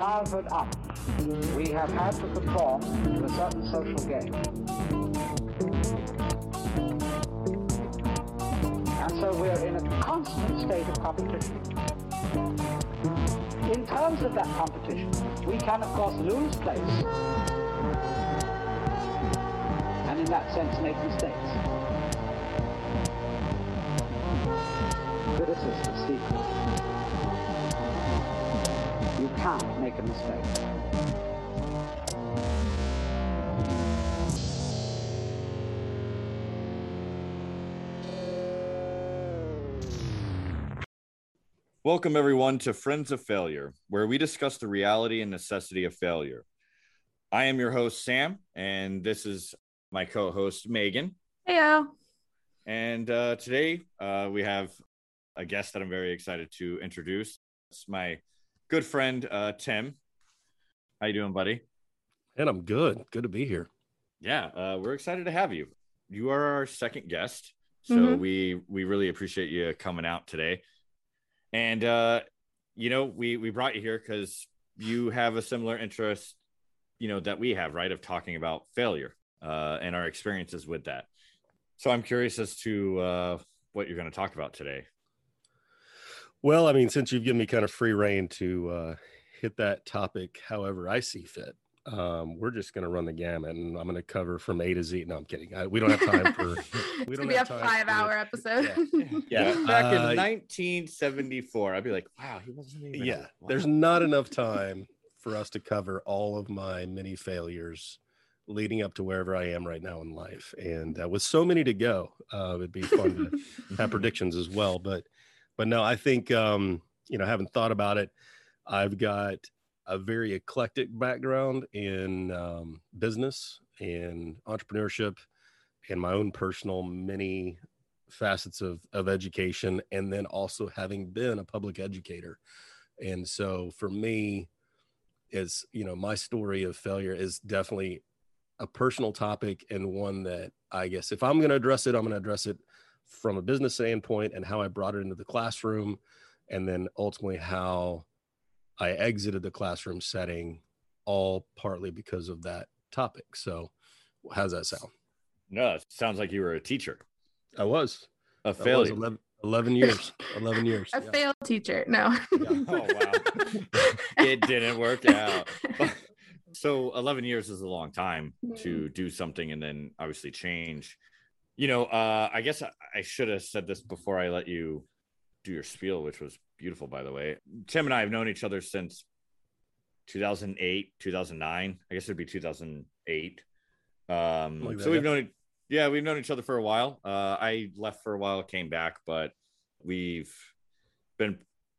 childhood up, we have had to conform to a certain social game. And so we're in a constant state of competition. In terms of that competition, we can, of course, lose place, and in that sense, make mistakes. Criticism, secret. You can't make a mistake. Welcome, everyone, to Friends of Failure, where we discuss the reality and necessity of failure. I am your host, Sam, and this is my co host, Megan. Heyo. And uh, today uh, we have a guest that I'm very excited to introduce. It's my good friend, uh, Tim. How you doing, buddy? And I'm good. Good to be here. Yeah, uh, we're excited to have you. You are our second guest, so Mhm. we we really appreciate you coming out today. And uh, you know, we we brought you here because you have a similar interest, you know, that we have, right? Of talking about failure uh, and our experiences with that. So I'm curious as to uh, what you're going to talk about today. Well, I mean, since you've given me kind of free reign to uh, hit that topic however I see fit, um, we're just going to run the gamut and I'm going to cover from A to Z. No, I'm kidding. I, we don't have time for. it's we gonna don't be a have five-hour episode. Yeah, back in Uh, 1974, I'd be like, wow, he wasn't even. Yeah, wow. there's not enough time for us to cover all of my many failures leading up to wherever I am right now in life. And uh, with so many to go, uh, it'd be fun to have predictions as well. But but no, I think um, you know, haven't thought about it. I've got a very eclectic background in um, business and entrepreneurship and my own personal many facets of, of education and then also having been a public educator and so for me is you know my story of failure is definitely a personal topic and one that i guess if i'm going to address it i'm going to address it from a business standpoint and how i brought it into the classroom and then ultimately how i exited the classroom setting all partly because of that topic so how's that sound no, it sounds like you were a teacher, i was a I was 11, 11 years 11 years a yeah. failed teacher. No. Oh wow, it didn't work out. so 11 years is a long time mm-hmm. to do something and then obviously change. You know, uh, I guess I, I should have said this before I let you do your spiel, which was beautiful, by the way. Tim and I have known each other since 2008, 2009. I guess it'd be 2008. Um, Like that, so we've yeah. known, yeah, we've known each other for a while. Uh, I left for a while, came back, but we've been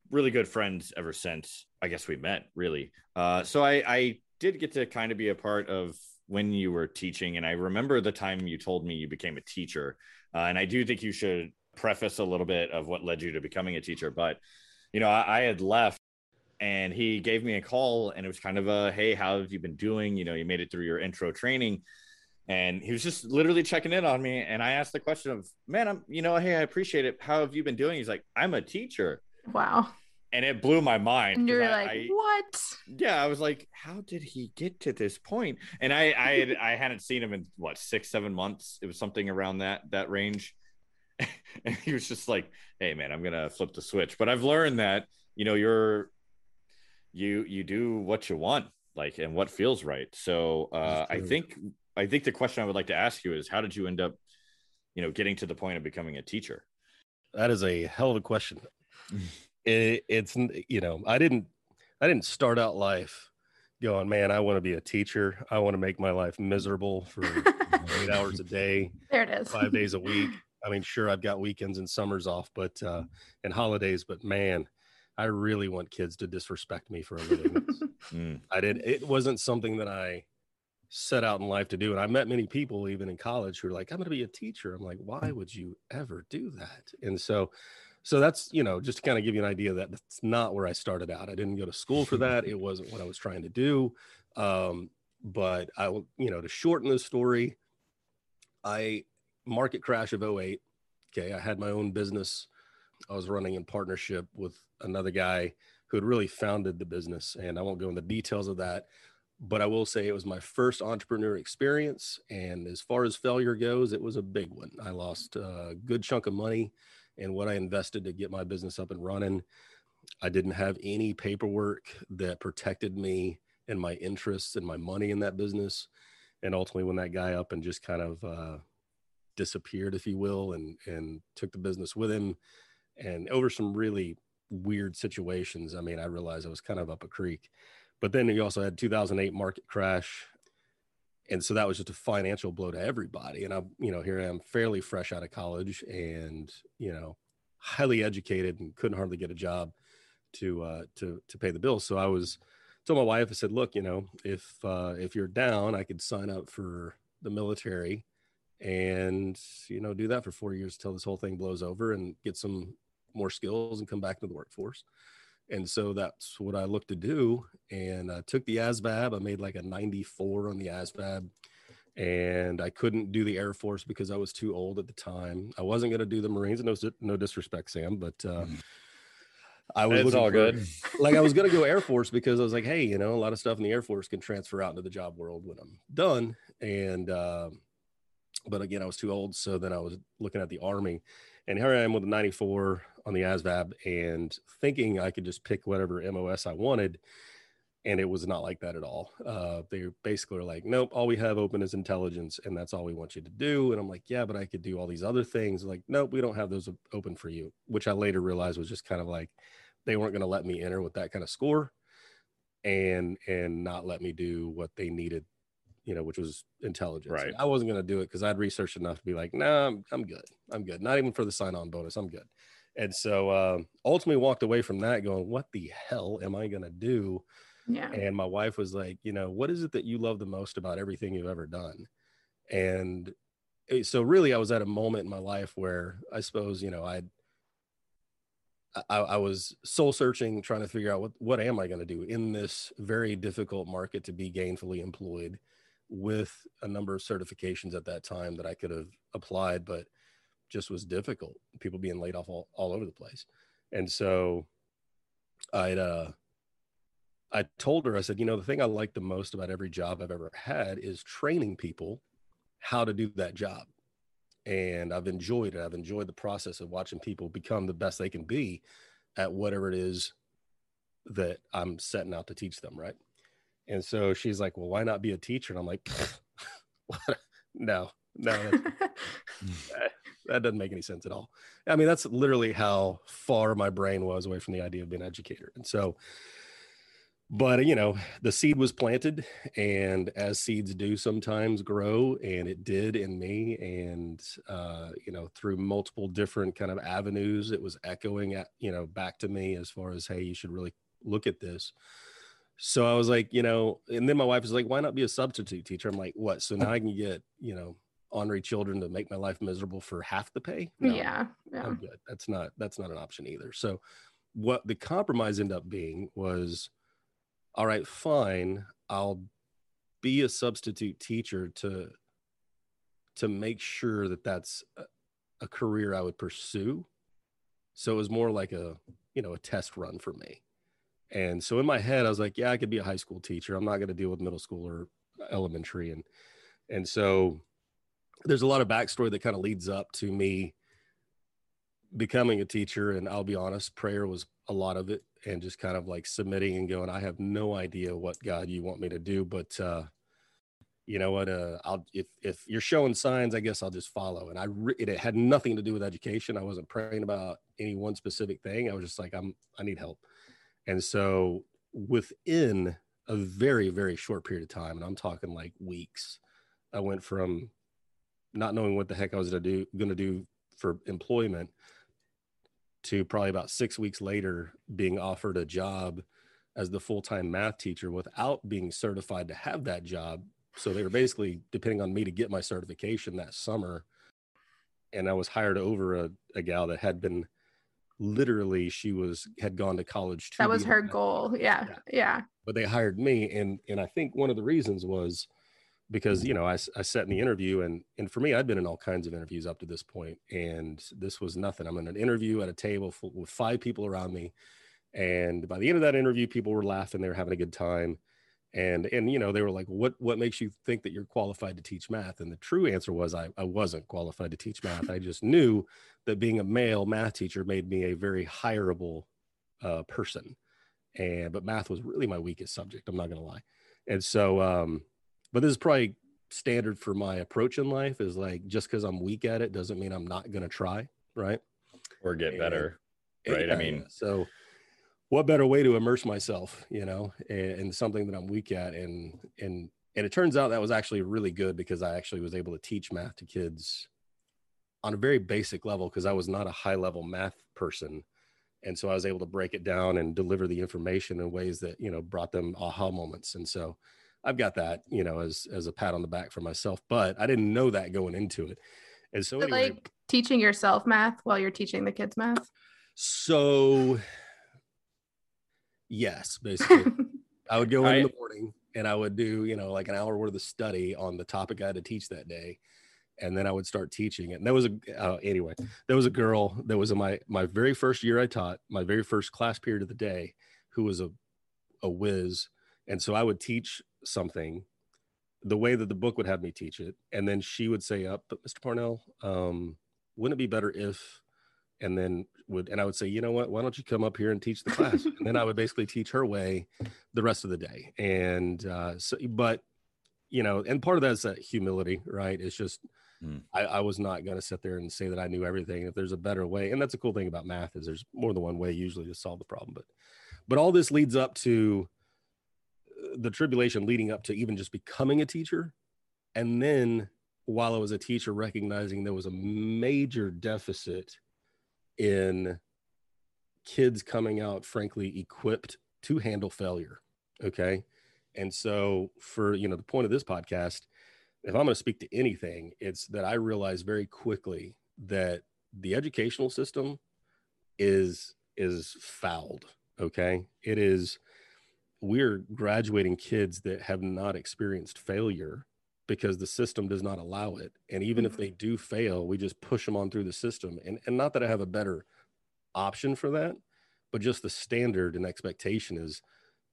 really good friends ever since I guess we met really. Uh, so I, I did get to kind of be a part of when you were teaching. And I remember the time you told me you became a teacher. Uh, and I do think you should preface a little bit of what led you to becoming a teacher. But, you know, I, I had left and he gave me a call and it was kind of a, Hey, how have you been doing? You know, you made it through your intro training and he was just literally checking in on me. And I asked the question of, man, I'm, you know, Hey, I appreciate it. How have you been doing? He's like, I'm a teacher wow. And it blew my mind. And 'cause you're I- like, I- what? yeah, I was like, how did he get to this point? And I, I, had, I hadn't seen him in what six, seven months. It was something around that that range. and he was just like, hey, man, I'm gonna flip the switch. But I've learned that you know you're you you do what you want, like, and what feels right. So uh, I think I think the question I would like to ask you is, how did you end up, you know, getting to the point of becoming a teacher? That is a hell of a question. it, it's you know I didn't I didn't start out life going man I want to be a teacher I want to make my life miserable for eight hours a day There it is. five days a week. I mean sure I've got weekends and summers off but uh, and holidays but man I really want kids to disrespect me for a living. Mm, I did it wasn't something that I set out in life to do and I met many people even in college who are like I'm going to be a teacher. I'm like why would you ever do that? And so so that's you know just to kind of give you an idea that that's not where I started out. I didn't go to school for that. It wasn't what I was trying to do. Um but I will you know to shorten the story I market crash of 08 okay I had my own business I was running in partnership with another guy who had really founded the business. And I won't go into details of that, but I will say it was my first entrepreneur experience. And as far as failure goes, it was a big one. I lost a good chunk of money in what I invested to get my business up and running. I didn't have any paperwork that protected me and my interests and my money in that business. And ultimately, when that guy up and just kind of uh, disappeared, if you will, and and took the business with him, and over some really weird situations. I mean, I realized I was kind of up a creek. But then you also had 2008 market crash. And so that was just a financial blow to everybody. And i'm you know, here I am fairly fresh out of college and, you know, highly educated and couldn't hardly get a job to uh to to pay the bills. So I was told my wife, I said, look, you know, if uh if you're down, I could sign up for the military and you know do that for four years till this whole thing blows over and get some more skills and come back to the workforce. And so that's what I looked to do. And I took the ASVAB. I made like a 94 on the ASVAB. And I couldn't do the Air Force because I was too old at the time. I wasn't going to do the Marines. No, no disrespect, Sam, but uh, mm-hmm. I was it's all for, good. like I was going to go Air Force because I was like, hey, you know, a lot of stuff in the Air Force can transfer out into the job world when I'm done. And uh, but again, I was too old. So then I was looking at the Army, and here I am with a 94 on the ASVAB and thinking I could just pick whatever MOS I wanted. And it was not like that at all. Uh, they basically were like, nope, all we have open is intelligence, and that's all we want you to do. And I'm like, yeah, but I could do all these other things. Like, nope, we don't have those open for you, which I later realized was just kind of like they weren't going to let me enter with that kind of score and and not let me do what they needed you know, which was intelligence. Right. I wasn't going to do it because I'd researched enough to be like, nah, I'm, I'm good. I'm good. Not even for the sign on bonus. I'm good. And so uh, ultimately walked away from that going, what the hell am I going to do? Yeah. And my wife was like, you know, what is it that you love the most about everything you've ever done? And so really I was at a moment in my life where I suppose, you know, I'd, I, I, was soul searching, trying to figure out what, what am I going to do in this very difficult market to be gainfully employed with a number of certifications at that time that I could have applied, but just was difficult. People being laid off all, all over the place. And so I'd, uh, I told her, I said, you know, the thing I like the most about every job I've ever had is training people how to do that job. And I've enjoyed it. I've enjoyed the process of watching people become the best they can be at whatever it is that I'm setting out to teach them. Right. And so she's like, well, why not be a teacher? And I'm like, no, no, that doesn't make any sense at all. I mean, that's literally how far my brain was away from the idea of being an educator. And so, but you know, the seed was planted, and as seeds do sometimes grow, and it did in me. And uh, you know, through multiple different kind of avenues, it was echoing at you know back to me as far as, hey, you should really look at this. So I was like, you know, and then my wife was like, why not be a substitute teacher? I'm like, what? So now I can get, you know, ornery children to make my life miserable for half the pay? No, yeah, yeah. I'm good. That's not that's not an option either. So what the compromise ended up being was, all right, fine, I'll be a substitute teacher to to make sure that that's a, a career I would pursue. So it was more like a you know a test run for me and so in my head, I was like, yeah, I could be a high school teacher. I'm not going to deal with middle school or elementary. And, and so there's a lot of backstory that kind of leads up to me becoming a teacher. And I'll be honest, prayer was a lot of it and just kind of like submitting and going, I have no idea what God you want me to do, but, uh, you know what uh i'll if if you're showing signs i guess i'll just follow. And i re- it had nothing to do with education. I wasn't praying about any one specific thing. I was just like i'm i need help. And so within a very, very short period of time, and I'm talking like weeks, I went from not knowing what the heck I was gonna do gonna do for employment to probably about six weeks later being offered a job as the full-time math teacher without being certified to have that job. So they were basically depending on me to get my certification that summer. And I was hired over a, a gal that had been literally she was had gone to college that was her goal yeah. yeah. yeah but they hired me and and i think one of the reasons was because you know I, I sat in the interview and and for me i'd been in all kinds of interviews up to this point and this was nothing i'm in an interview at a table full, with five people around me And by the end of that interview, people were laughing, they were having a good time. And and you know, they were like, What what makes you think that you're qualified to teach math? And the true answer was I, I wasn't qualified to teach math. I just knew that being a male math teacher made me a very hireable uh, person. And but math was really my weakest subject, I'm not gonna lie. And so um, but this is probably standard for my approach in life is like just because I'm weak at it doesn't mean I'm not gonna try, right? Or get And- better. Right, I mean- so what better way to immerse myself, you know, in, in something that I'm weak at, and and and it turns out that was actually really good because I actually was able to teach math to kids on a very basic level because I was not a high level math person, and so I was able to break it down and deliver the information in ways that you know brought them aha moments, and so I've got that you know as as a pat on the back for myself, but I didn't know that going into it, and so Is anyway, like teaching yourself math while you're teaching the kids math. so yes, basically. I would go in, I- in the morning and I would do, you know, like an hour worth of study on the topic I had to teach that day. And then I would start teaching it. And there was a, uh, anyway, there was a girl that was in my, my very first year I taught, my very first class period of the day, who was a, a whiz. And so I would teach something the way that the book would have me teach it. And then she would say, up, but Mr. Parnell, um, wouldn't it be better if, and then would, and I would say, you know what, why don't you come up here and teach the class? and then I would basically teach her way the rest of the day. And uh, so, but you know, and part of that is that humility, right? It's just Mm. I, I was not going to sit there and say that I knew everything. If there's a better way, and that's a cool thing about math is there's more than one way usually to solve the problem. But but all this leads up to the tribulation leading up to even just becoming a teacher, and then while I was a teacher, recognizing there was a major deficit in kids coming out, frankly, equipped to handle failure. Okay. And so, for you know, the point of this podcast, if I'm going to speak to anything, it's that I realized very quickly that the educational system is is fouled. Okay. It is we're graduating kids that have not experienced failure because the system does not allow it. And even if they mm-hmm. do fail, we just push them on through the system. And and not that I have a better option for that, but just the standard and expectation is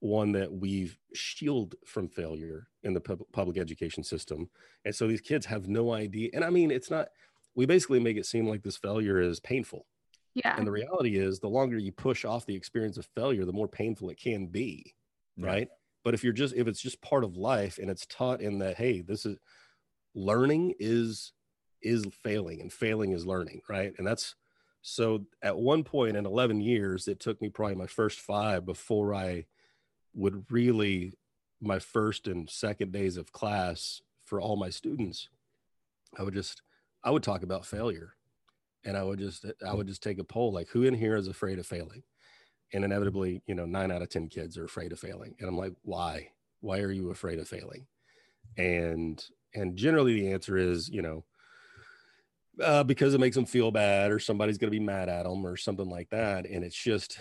one that we've shielded from failure in the pub- public education system. And so these kids have no idea. And I mean, it's not, we basically make it seem like this failure is painful. Yeah. And the reality is, the longer you push off the experience of failure, the more painful it can be. Right. But if you're just, if it's just part of life and it's taught in that, hey, this is learning is, is failing and failing is learning. Right. And that's, so at one point in 11 years, it took me probably my first five before I would really my first and second days of class for all my students i would just i would talk about failure and i would just i would just take a poll like who in here is afraid of failing and inevitably you know nine out of ten kids are afraid of failing. And i'm like why? Why are you afraid of failing? And and generally the answer is you know uh, because it makes them feel bad or somebody's going to be mad at them or something like that. And it's just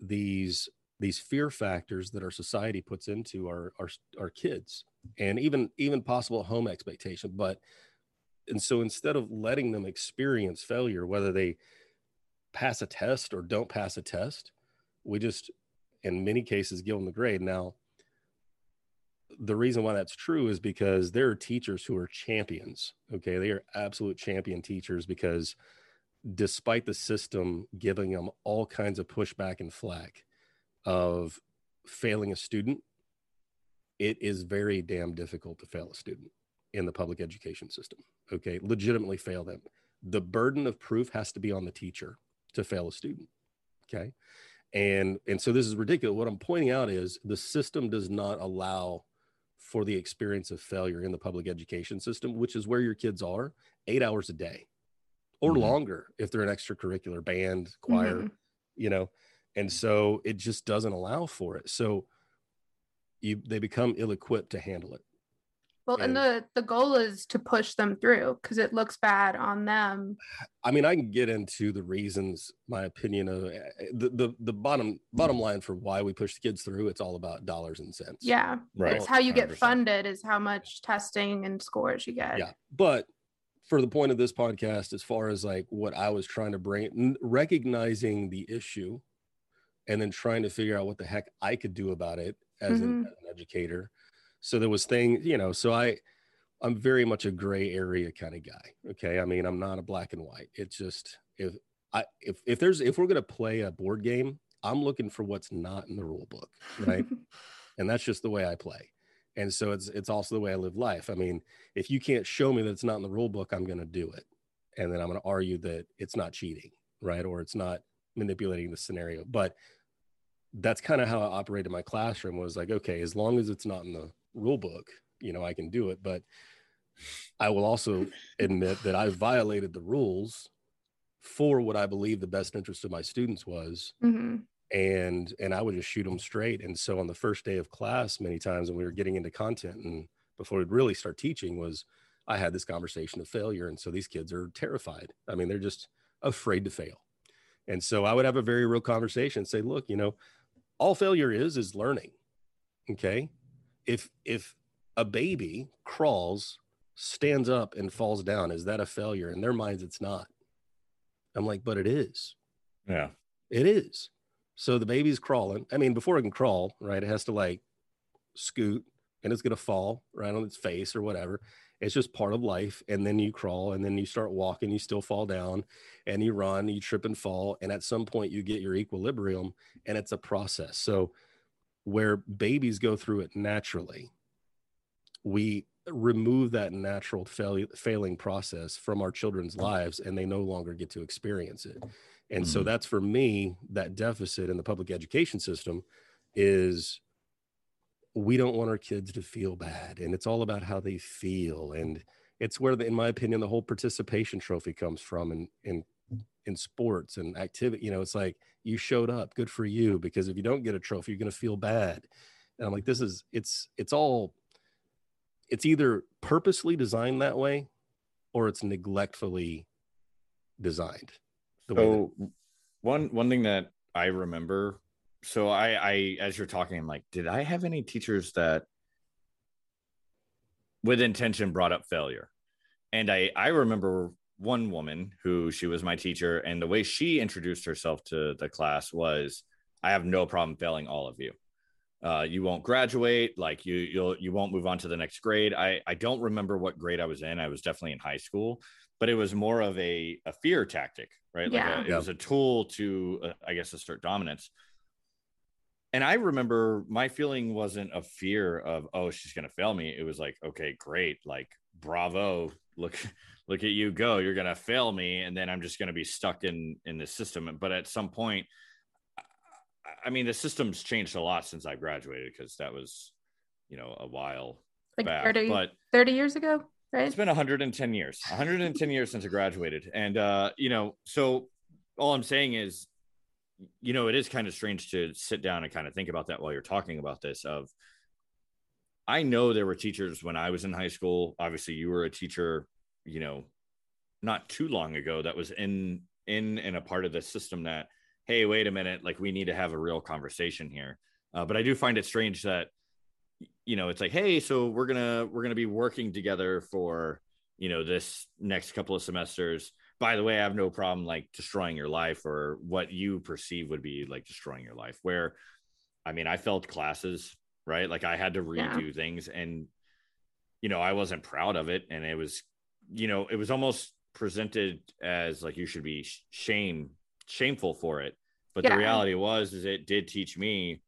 these these fear factors that our society puts into our our, our kids and even even possible home expectation. But and so instead of letting them experience failure whether they pass a test or don't pass a test we just in many cases give them the grade now the reason why that's true is because there are teachers who are champions okay they are absolute champion teachers because despite the system giving them all kinds of pushback and flack of failing a student, it is very damn difficult to fail a student in the public education system. Okay, legitimately fail them. The burden of proof has to be on the teacher to fail a student. Okay, and and so this is ridiculous. What I'm pointing out is the system does not allow for the experience of failure in the public education system, which is where your kids are eight hours a day or Mhm. longer if they're an extracurricular band, choir, Mhm. you know and so it just doesn't allow for it so you they become ill-equipped to handle it Well, and and- the the goal is to push them through because it looks bad on them. i mean i can get into the reasons my opinion of eh, the the, the bottom bottom line for why we push the kids through it's all about dollars and cents Yeah. Right. It's how you get 100%. funded is how much testing and scores you get. yeah but for the point of this podcast as far as like what i was trying to bring recognizing the issue and then trying to figure out what the heck I could do about it as, an, Mhm. as an educator. So there was things, you know, so I I'm very much a gray area kind of guy. Okay. I mean, I'm not a black and white. It's just if I if if there's if we're gonna play a board game, I'm looking for what's not in the rule book, right? and that's just the way I play. And so it's it's also the way I live life. I mean, if you can't show me that it's not in the rule book, I'm going to do it, and then I'm going to argue that it's not cheating, right, or it's not manipulating the scenario. But that's kind of how I operated my classroom. Was like, okay, as long as it's not in the rule book, you know, I can do it. But I will also admit that I violated the rules for what I believe the best interest of my students was Mhm. and and I would just shoot them straight. And so on the first day of class, many times when we were getting into content and before we'd really start teaching, was I had this conversation of failure, and so these kids are terrified. I mean, they're just afraid to fail. And so I would have a very real conversation, say, look, you know, all failure is is learning. Okay, if if a baby crawls, stands up, and falls down, is that a failure? In their minds, it's not. I'm like, but it is. Yeah. It is. So the baby's crawling. I mean, before it can crawl, right, it has to like scoot and it's going to fall right on its face or whatever. It's just part of life. And then you crawl and then you start walking, you still fall down and you run, you trip and fall. And at some point, you get your equilibrium and it's a process. So, where babies go through it naturally, we remove that natural fail- failing process from our children's lives and they no longer get to experience it. And so Mhm. that's for me that deficit in the public education system is we don't want our kids to feel bad and it's all about how they feel and it's where the, in my opinion the whole participation trophy comes from in in in sports and activity you know it's like you showed up good for you because if you don't get a trophy you're going to feel bad and i'm like this is it's it's all it's either purposely designed that way or it's neglectfully designed way that- So one one thing that I remember, so I I as you're talking, I'm like, did I have any teachers that with intention brought up failure? And I I remember one woman who she was my teacher, and the way she introduced herself to the class was, I have no problem failing all of you. Uh, you won't graduate, like you you'll you won't move on to the next grade. I I don't remember what grade I was in. I was definitely in high school, but it was more of a a fear tactic, right? Like Yeah. a, it was a tool to uh, I guess assert dominance. And I remember my feeling wasn't a fear of oh she's gonna fail me. It was like okay great like bravo look look at you go you're gonna fail me and then I'm just gonna be stuck in in the system. But at some point I- I mean, the system's changed a lot since I graduated because that was, you know, a while Like back. 30, But 30 years ago, right? it's been 110 years, 110 years since I graduated, and uh, you know, so all I'm saying is, you know, it is kind of strange to sit down and kind of think about that while you're talking about this. Of, I know there were teachers when I was in high school. Obviously, you were a teacher, you know, not too long ago that was in in and a part of the system that hey wait a minute like we need to have a real conversation here. Uh, but i do find it strange that you know it's like hey so we're gonna we're gonna be working together for you know this next couple of semesters. By the way i have no problem like destroying your life or what you perceive would be like destroying your life. Where i mean i felt classes right? Like i had to Yeah. redo things and you know i wasn't proud of it. And it was you know it was almost presented as like you should be shame shameful for it. But Yeah. the reality was is it did teach me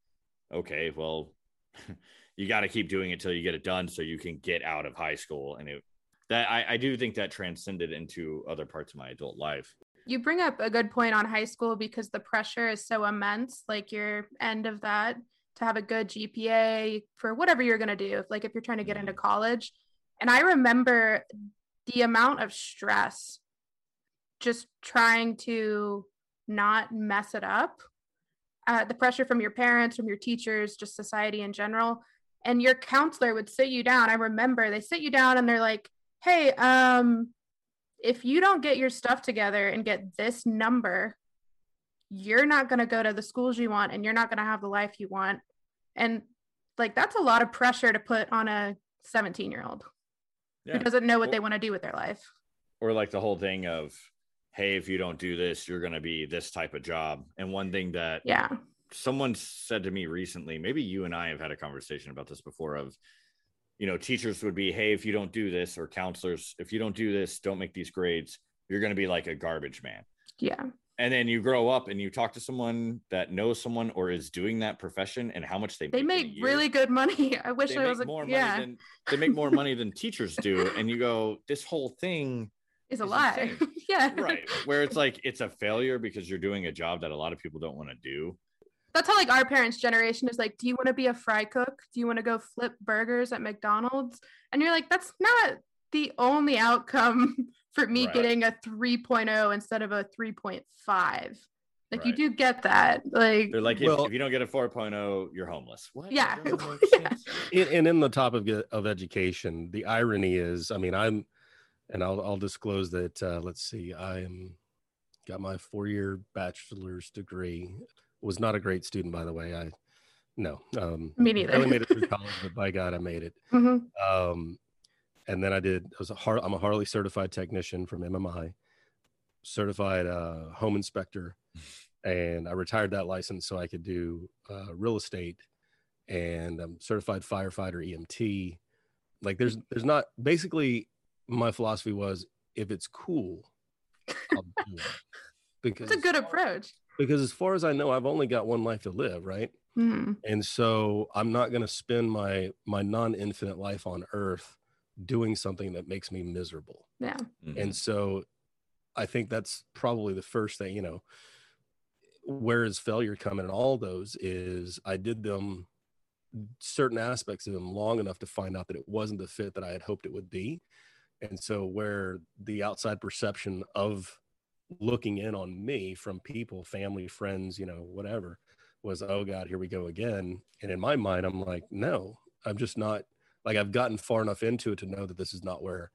okay well you got to keep doing it till you get it done so you can get out of high school. And it that I, I do think that transcended into other parts of my adult life. You bring up a good point on high school because the pressure is so immense, like your end of that to have a good GPA for whatever you're going to do, like if you're trying to get into college. And I remember the amount of stress just trying to not mess it up. Uh, the pressure from your parents, from your teachers, just society in general. And your counselor would sit you down. I remember they sit you down and they're like, hey, um, if you don't get your stuff together and get this number, you're not going to go to the schools you want and you're not going to have the life you want. And like, that's a lot of pressure to put on a 17 year old who doesn't know what they want to do with their life. or like the whole thing of hey if you don't do this you're going to be this type of job and one thing that Yeah. someone said to me recently, maybe you and I have had a conversation about this before of, you know, teachers would be, hey, if you don't do this, or counselors, if you don't do this, don't make these grades, you're going to be like a garbage man. Yeah. And then you grow up and you talk to someone that knows someone or is doing that profession and how much they They make, make really good money. I wish they I was a more money yeah. than they make more money than teachers do. And you go, this whole thing Is a lie. yeah. right where it's like it's a failure because you're doing a job that a lot of people don't want to do That's how like our parents' generation is like, do you want to be a fry cook? Do you want to go flip burgers at McDonald's? And you're like, that's not the only outcome for me Right. getting a 3.0 instead of a 3.5. Like you do get that. Like they're like if, Well- if you don't get a 4.0 you're homeless what Yeah. That doesn't make Yeah. sense. and, and in the top of- of education, the irony is, I mean, I'm, and I'll, I'll disclose that. Uh, let's see, I am got my four year bachelor's degree. Was not a great student, by the way. I no, um, me neither. barely made it through college, but by God, I made it. Mhm. Um, and then I did. I was a Har- I'm a Harley certified technician from MMI, certified uh, home inspector, and I retired that license so I could do uh, real estate, and I'm certified firefighter EMT. Like there's there's not basically my philosophy was if it's cool, I'll do it. Because It's a good approach. because as far as I know, I've only got one life to live, right? Mhm. and so i'm not going to spend my my non-infinite life on earth doing something that makes me miserable Yeah. Mhm. and so i think that's probably the first thing you know where is failure coming in all those is i did them certain aspects of them long enough to find out that it wasn't the fit that i had hoped it would be and so where the outside perception of looking in on me from people family friends you know whatever was oh god here we go again and in my mind i'm like no i'm just not like i've gotten far enough into it to know that this is not where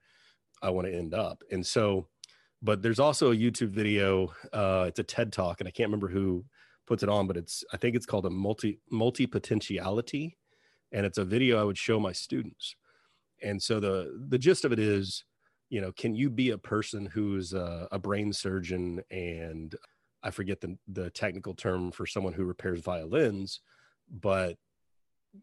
i want to end up. And so but there's also a youtube video uh it's a ted talk and i can't remember who puts it on but it's i think it's called a multi multi potentiality and it's a video i would show my students. And so the the gist of it is you know can you be a person who's a, a brain surgeon and I forget the the technical term for someone who repairs violins, but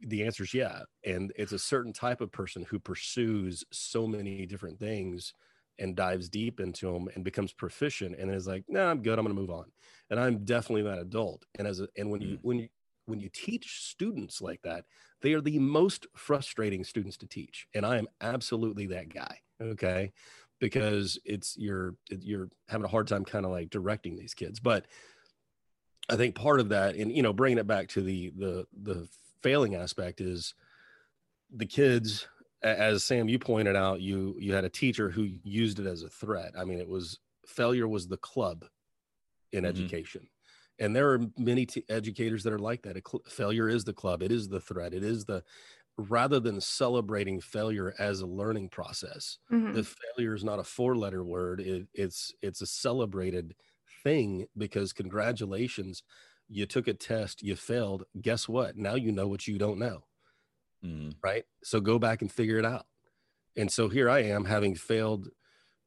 the answer is yeah. And it's a certain type of person who pursues so many different things and dives deep into them and becomes proficient and is like, no, nah, I'm good. I'm going to move on. And I'm definitely that adult. And as a, and when you mm. when you when you teach students like that, they are the most frustrating students to teach. And I am absolutely that guy. Okay because it's you're you're having a hard time kind of like directing these kids but i think part of that and you know bringing it back to the the the failing aspect is the kids as sam you pointed out you you had a teacher who used it as a threat. I mean it was failure was the club in Mhm. education. And there are many t- educators that are like that. A cl- failure is the club. It is the threat. It is the rather than celebrating failure as a learning process Mhm. the failure is not a four letter word. It, it's it's a celebrated thing because congratulations you took a test you failed guess what? Now you know what you don't know. Mhm. right? So go back and figure it out. And so here i am having failed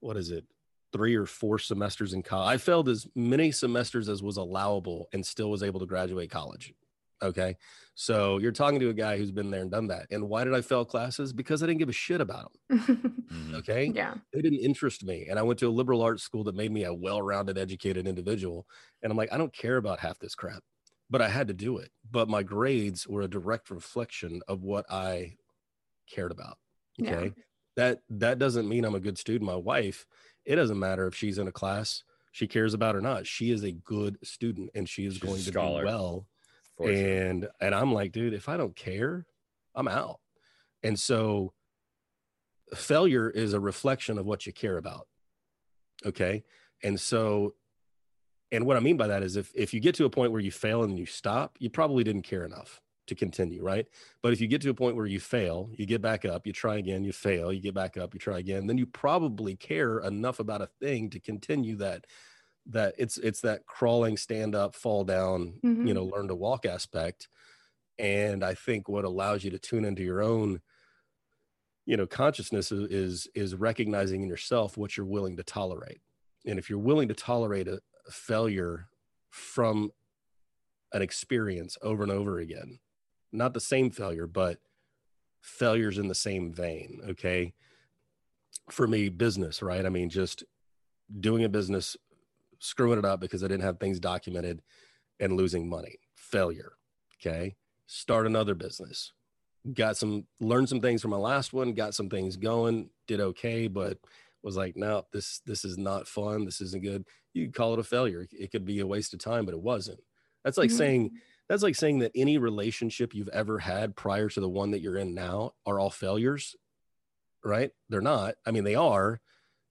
what is it three or four semesters in college i failed as many semesters as was allowable and still was able to graduate college okay? So you're talking to a guy who's been there and done that and why did i fail classes? Because i didn't give a shit about them Mhm. okay? Yeah. they didn't interest me and i went to a liberal arts school that made me a well-rounded educated individual and i'm like i don't care about half this crap but i had to do it. But my grades were a direct reflection of what i cared about Yeah. okay? That that doesn't mean i'm a good student. My wife it doesn't matter if she's in a class she cares about or not. She is a good student and she is She's going to do well Sure. and and i'm like dude if i don't care i'm out. And so failure is a reflection of what you care about okay? And so and what i mean by that is if if you get to a point where you fail and you stop you probably didn't care enough to continue right? But if you get to a point where you fail you get back up you try again you fail you get back up you try again then you probably care enough about a thing to continue that that it's it's that crawling stand up fall down you Mhm. know learn to walk aspect and i think what allows you to tune into your own you know consciousness is is, is recognizing in yourself what you're willing to tolerate and if you're willing to tolerate a, a failure from an experience over and over again. Not the same failure, but failures in the same vein. Okay. For me, business, right? I mean, just doing a business, screwing it up because I didn't have things documented and losing money, failure. Okay. Start another business. Got some, learned some things from my last one, got some things going, did okay, but was like, no, this, this is not fun. This isn't good. You could call it a failure. It could be a waste of time, but it wasn't. That's like mm-hmm. saying, that's like saying that any relationship you've ever had prior to the one that you're in now are all failures, right? They're not. I mean, they are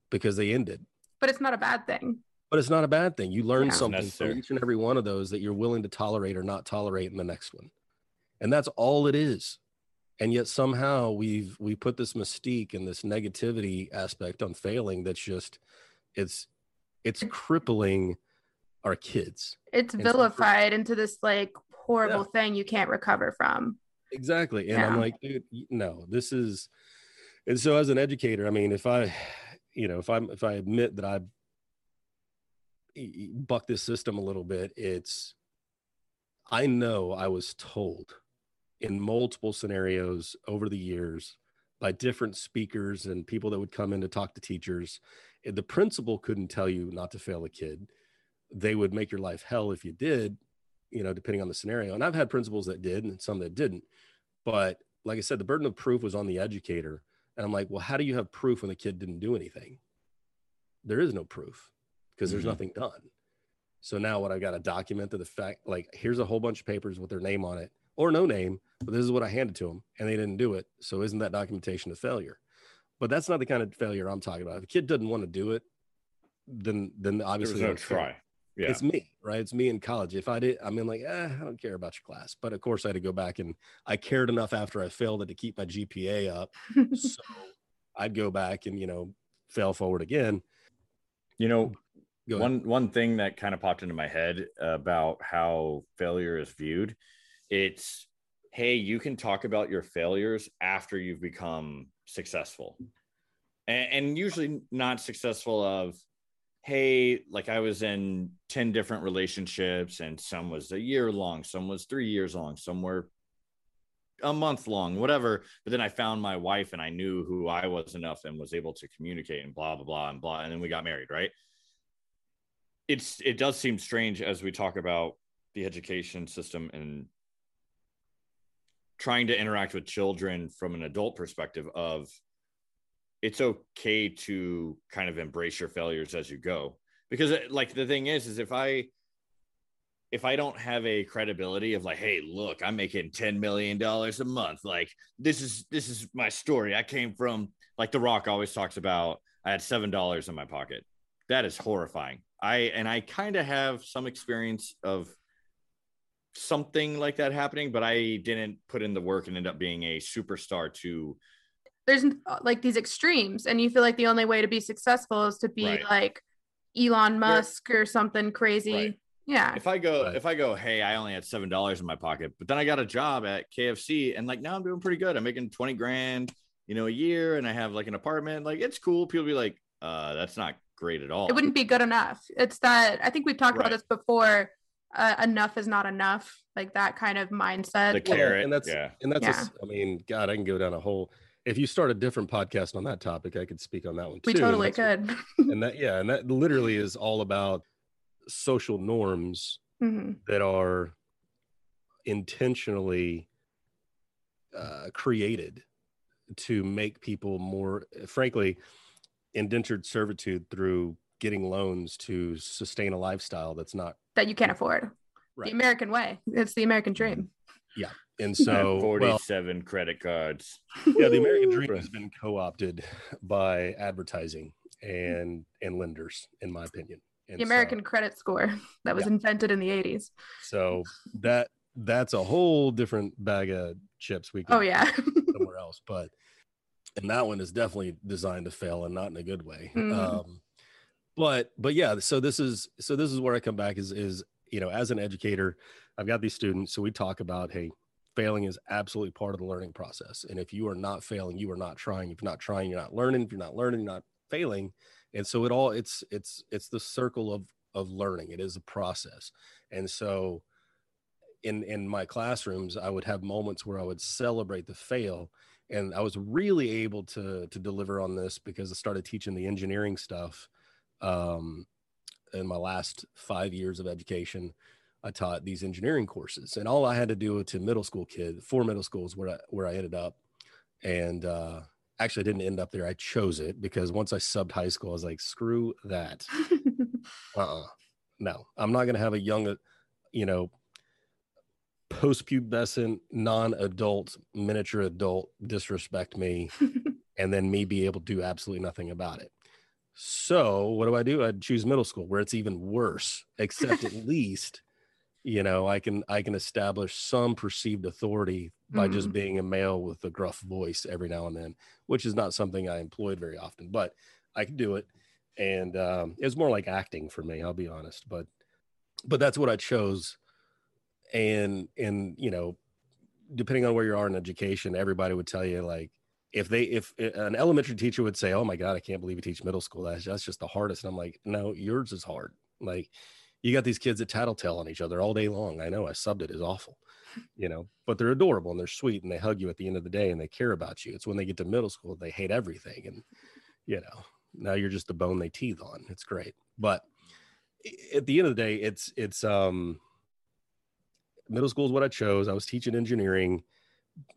because they ended. But it's not a bad thing. But it's not a bad thing. You learn yeah. something from each and every one of those that you're willing to tolerate or not tolerate in the next one. And that's all it is. And yet somehow we've we put this mystique and this negativity aspect on failing that's just it's it's crippling our kids. It's vilified into this like horrible yeah. thing you can't recover from. Exactly. And yeah. I'm like, dude, no, this is and so as an educator, I mean, if I, you know, if I'm if I admit that I buck this system a little bit, it's I know I was told in multiple scenarios over the years by different speakers and people that would come in to talk to teachers. The principal couldn't tell you not to fail a kid. They would make your life hell if you did, you know, depending on the scenario. And I've had principals that did and some that didn't. But like I said, the burden of proof was on the educator. And I'm like, well, how do you have proof when the kid didn't do anything? There is no proof because mm-hmm. there's nothing done. So now what I've got to document to the fact, like, here's a whole bunch of papers with their name on it or no name, but this is what I handed to them and they didn't do it. So isn't that documentation a failure? But that's not the kind of failure I'm talking about. If a kid doesn't want to do it, then then obviously there's no try yeah. it's me, right? It's me in college. If I did, I mean, like, eh, I don't care about your class. But of course, I had to go back and I cared enough after I failed it to keep my GPA up. so I'd go back and, you know, fail forward again. You know, one one thing that kind of popped into my head about how failure is viewed, it's hey, you can talk about your failures after you've become successful. And, and usually not successful of hey, like I was in 10 different relationships and some was a year long, some was three years long, some were a month long, whatever. But then I found my wife and I knew who I was enough and was able to communicate and blah, blah, blah, and blah. And then we got married, right? It's, it does seem strange as we talk about the education system and trying to interact with children from an adult perspective of it's okay to kind of embrace your failures as you go. Because uh, like the thing is is if i if i don't have a credibility of like hey look i'm making 10 million dollars a month. Like this is this is my story. I came from like the rock always talks about i had seven dollars in my pocket. That is horrifying i and i kind of have some experience of something like that happening but i didn't put in the work and end up being a superstar to there's uh, like these extremes and you feel like the only way to be successful is to be right. like Elon Musk or something crazy. Right. Yeah. If I go, right. if I go, hey, I only had seven dollars in my pocket, but then I got a job at KFC and like now I'm doing pretty good. I'm making 20 grand, you know, a year and I have like an apartment. Like it's cool. People be like, uh, that's not great at all. It wouldn't be good enough. It's that I think we've talked about this before. Uh, enough is not enough, like that kind of mindset. The carrot, and that's yeah, and that's. Yeah. A, I mean, God, I can go down a whole if you start a different podcast on that topic, I could speak on that one too. We totally and could. and that, yeah, and that literally is all about social norms mm-hmm. that are intentionally uh, created to make people more, frankly, indentured servitude through getting loans to sustain a lifestyle that's not that you can't afford. Right. The American way. It's the American dream. Yeah. And so 47 well, credit cards. Yeah, the American dream has been co-opted by advertising and and lenders, in my opinion. And the American so, credit score that was yeah. invented in the 80s. So that that's a whole different bag of chips we can oh yeah somewhere else. But and that one is definitely designed to fail and not in a good way. Mm. Um but but yeah, so this is so this is where I come back is is you know, as an educator, I've got these students. So we talk about, hey, failing is absolutely part of the learning process. And if you are not failing, you are not trying. If you're not trying, you're not learning. If you're not learning, you're not failing. And so it all it's it's it's the circle of of learning. It is a process. And so in in my classrooms i would have moments where i would celebrate the fail and i was really able to to deliver on this because i started teaching the engineering stuff um, in my last five years of education. I taught these engineering courses and all i had to do to middle school kid four middle schools where i where i ended up and uh actually I didn't end up there. I chose it because once i subbed high school i was like screw that. Uh-uh. No i'm not going to have a young uh, you know post-pubescent non-adult miniature adult disrespect me and then me be able to do absolutely nothing about it. So what do i do? I choose middle school where it's even worse except at least you know i can i can establish some perceived authority by mm. just being a male with a gruff voice every now and then which is not something i employed very often but i can do it. And um, it was more like acting for me i'll be honest but but that's what i chose and and you know depending on where you are in education everybody would tell you like if they if an elementary teacher would say oh my god i can't believe you teach middle school. That's, that's just the hardest. And i'm like no yours is hard. Like you got these kids that tattletale on each other all day long. I know i subbed it is awful you know but they're adorable and they're sweet and they hug you at the end of the day and they care about you. It's when they get to middle school they hate everything and you know now you're just the bone they teeth on. It's great. But at the end of the day it's it's um middle school is what I chose. I was teaching engineering,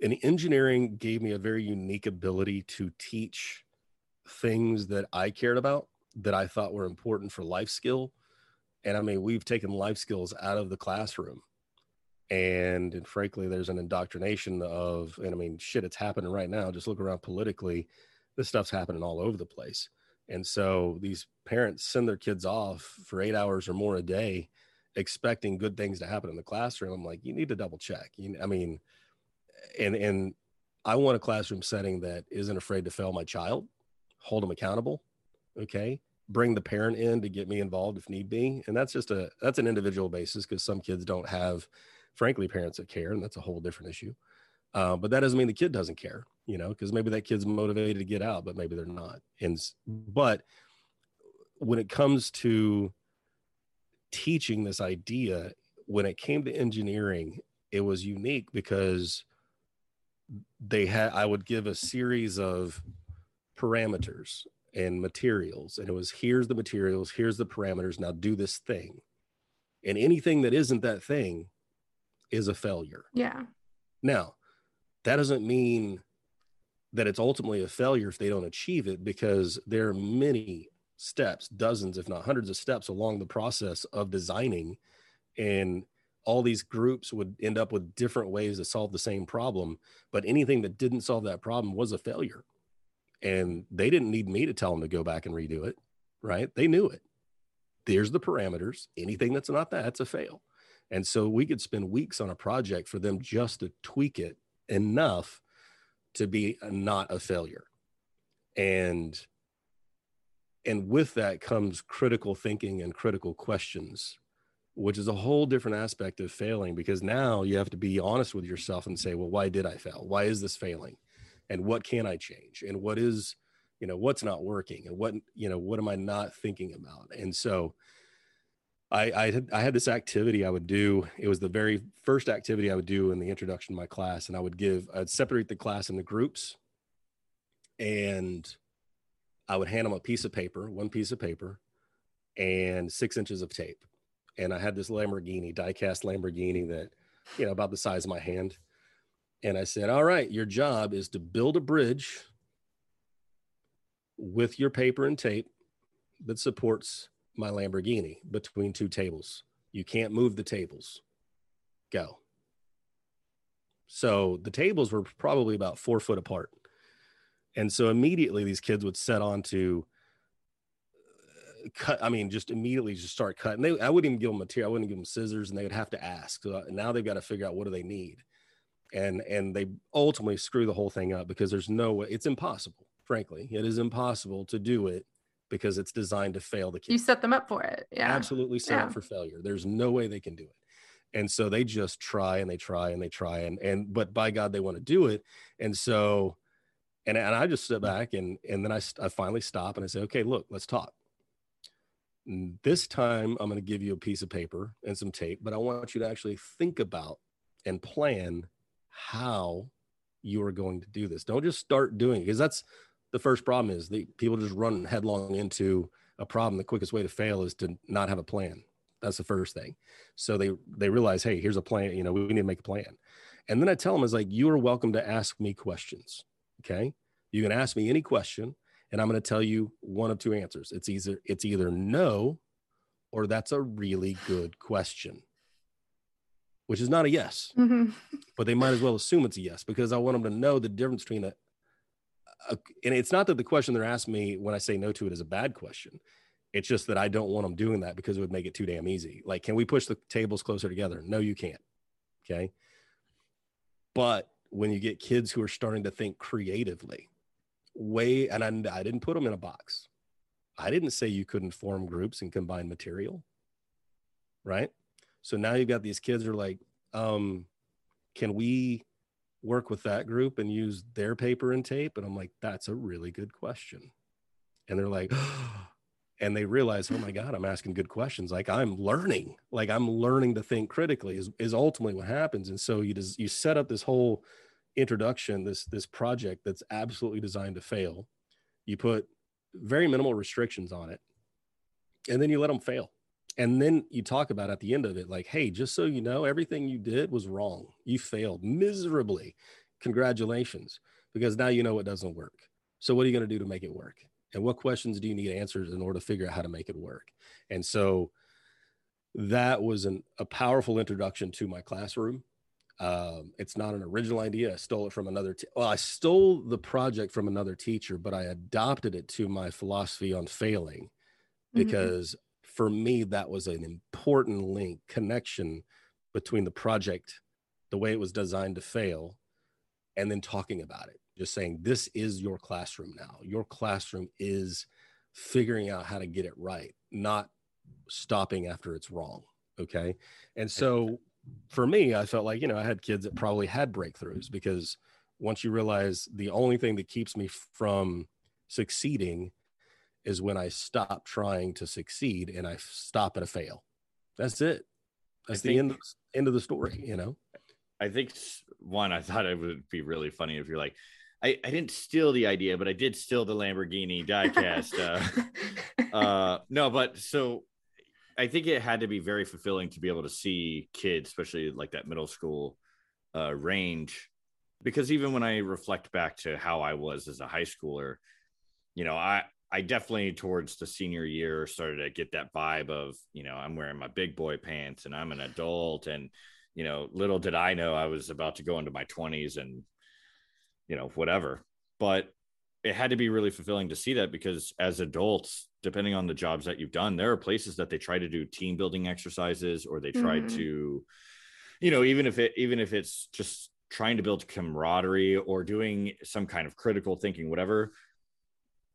and engineering gave me a very unique ability to teach things that I cared about that I thought were important for life skill. And I mean, we've taken life skills out of the classroom. And, and frankly, there's an indoctrination of, and I mean, shit, it's happening right now. Just look around politically, this stuff's happening all over the place. And so these parents send their kids off for eight hours or more a day expecting good things to happen in the classroom i'm like you need to double check. You, i mean and and i want a classroom setting that isn't afraid to fail my child hold them accountable okay? Bring the parent in to get me involved if need be and that's just a that's an individual basis because some kids don't have frankly parents that care and that's a whole different issue uh, but that doesn't mean the kid doesn't care you know because maybe that kid's motivated to get out but maybe they're not and but when it comes to teaching this idea when it came to engineering it was unique because they had i would give a series of parameters and materials and it was here's the materials here's the parameters now do this thing. And anything that isn't that thing is a failure. Yeah. Now that doesn't mean that it's ultimately a failure if they don't achieve it because there are many steps, dozens, if not hundreds of steps along the process of designing. And all these groups would end up with different ways to solve the same problem. But anything that didn't solve that problem was a failure. And they didn't need me to tell them to go back and redo it, right? They knew it. There's the parameters. Anything that's not that, it's a fail. And so we could spend weeks on a project for them just to tweak it enough to be not a failure. And and with that comes critical thinking and critical questions which is a whole different aspect of failing because now you have to be honest with yourself and say well why did i fail? Why is this failing? And what can i change? And what is you know what's not working? And what you know what am i not thinking about? And so I, I had, I had this activity I would do. It was the very first activity I would do in the introduction to my class, and I would give. I'd separate the class into groups, and I would hand them a piece of paper, one piece of paper, and six inches of tape. And I had this Lamborghini, die-cast Lamborghini that, you know, about the size of my hand. And I said, All right, your job is to build a bridge with your paper and tape that supports my Lamborghini between two tables. You can't move the tables. Go. So the tables were probably about four foot apart. And so immediately these kids would set on to uh, cut. I mean, just immediately just start cutting. They, I wouldn't even give them material. I wouldn't give them scissors, and they would have to ask. So uh, now they've got to figure out what do they need, and and they ultimately screw the whole thing up because there's no way. It's impossible. Frankly, it is impossible to do it because it's designed to fail the kids. You set them up for it. Yeah, absolutely set yeah. up for failure. There's no way they can do it and so they just try and they try and they try and and but by god they want to do it and so and, and I just sit mm. back and and then I, I finally stop and I say, okay, look, let's talk. this time I'm going to give you a piece of paper and some tape, but I want you to actually think about and plan how you are going to do this. Don't just start doing it because that's the first problem is the people just run headlong into a problem. The quickest way to fail is to not have a plan. That's the first thing. So they they realize, hey, here's a plan. You know, we need to make a plan. And then I tell them is like, you are welcome to ask me questions. Okay, you can ask me any question, and I'm going to tell you one of two answers. It's either it's either no, or that's a really good question which is not a yes, mm-hmm. but they might as well assume it's a yes because I want them to know the difference between a, a, and it's not that the question they're asking me when I say no to it is a bad question. It's just that I don't want them doing that because it would make it too damn easy. Like, can we push the tables closer together? No, you can't. Okay. But when you get kids who are starting to think creatively, way, and I, I didn't put them in a box. I didn't say you couldn't form groups and combine material. Right. So now you've got these kids who are like, um, can we work with that group and use their paper and tape? And I'm like, that's a really good question. And they're like, and they realize, oh my God, I'm asking good questions. Like I'm learning, like I'm learning to think critically is, is ultimately what happens. And so you just, you set up this whole introduction, this, this project that's absolutely designed to fail. You put very minimal restrictions on it and then you let them fail and then you talk about at the end of it like hey just so you know everything you did was wrong you failed miserably congratulations because now you know it doesn't work so what are you going to do to make it work and what questions do you need answers in order to figure out how to make it work and so that was an, a powerful introduction to my classroom um, it's not an original idea i stole it from another te- well i stole the project from another teacher but i adopted it to my philosophy on failing mm-hmm. because for me, that was an important link, connection between the project, the way it was designed to fail, and then talking about it. Just saying, this is your classroom now. Your classroom is figuring out how to get it right, not stopping after it's wrong. Okay. And so for me, I felt like, you know, I had kids that probably had breakthroughs because once you realize the only thing that keeps me from succeeding is when I stop trying to succeed and I stop at a fail. That's it. That's the end of, end of the story, you know? I think one, I thought it would be really funny if you're like, I, I didn't steal the idea, but I did steal the Lamborghini diecast. uh, uh, no, but so I think it had to be very fulfilling to be able to see kids, especially like that middle school uh, range, because even when I reflect back to how I was as a high schooler, you know, I I definitely towards the senior year started to get that vibe of, you know, I'm wearing my big boy pants and I'm an adult. And, you know, little did I know I was about to go into my 20s and, you know, whatever. But it had to be really fulfilling to see that because as adults, depending on the jobs that you've done, there are places that they try to do team building exercises or they try mm-hmm. to, you know, even if it, even if it's just trying to build camaraderie or doing some kind of critical thinking, whatever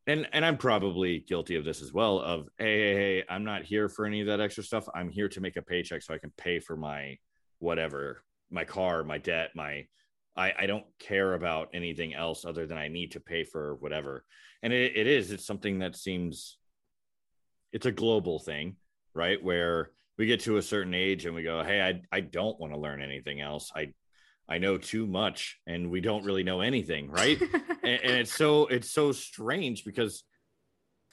and and I'm probably guilty of this as well. Of hey, hey, hey, I'm not here for any of that extra stuff. I'm here to make a paycheck so I can pay for my whatever, my car, my debt, my. I, I don't care about anything else other than I need to pay for whatever. And it, it is, it's something that seems, it's a global thing, right? Where we get to a certain age and we go, Hey, I, I don't want to learn anything else. I I know too much and we don't really know anything, right? and, and, it's so it's so strange because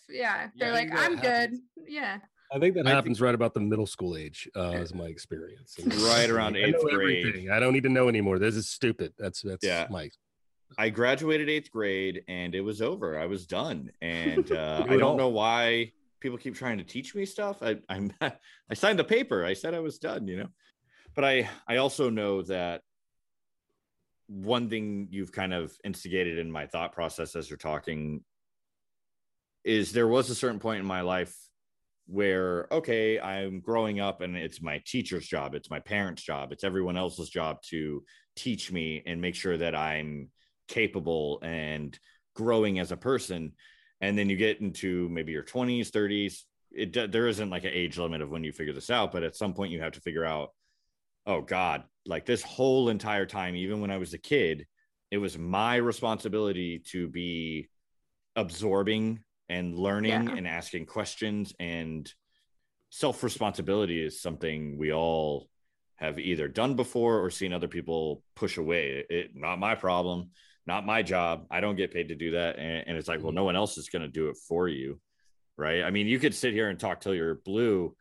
yeah, they're yeah, like, I'm good. Yeah. I think that happens think, right about the middle school age, uh, is my experience. right around eighth grade. Everything. I don't need to know anymore. This is stupid. That's that's yeah. my I graduated eighth grade and it was over. I was done. And uh, I don't know why people keep trying to teach me stuff. I, I'm I signed the paper. I said I was done, you know. But I I also know that one thing you've kind of instigated in my thought process as you're talking is there was a certain point in my life where okay i'm growing up and it's my teacher's job it's my parents job it's everyone else's job to teach me and make sure that i'm capable and growing as a person and then you get into maybe your 20s 30s it there isn't like an age limit of when you figure this out but at some point you have to figure out oh god like this whole entire time even when i was a kid it was my responsibility to be absorbing and learning yeah. and asking questions and self responsibility is something we all have either done before or seen other people push away. It not my problem, not my job. I don't get paid to do that, and, and it's like, well, Mm-hmm. no one else is going to do it for you, right? I mean, you could sit here and talk till you're blue,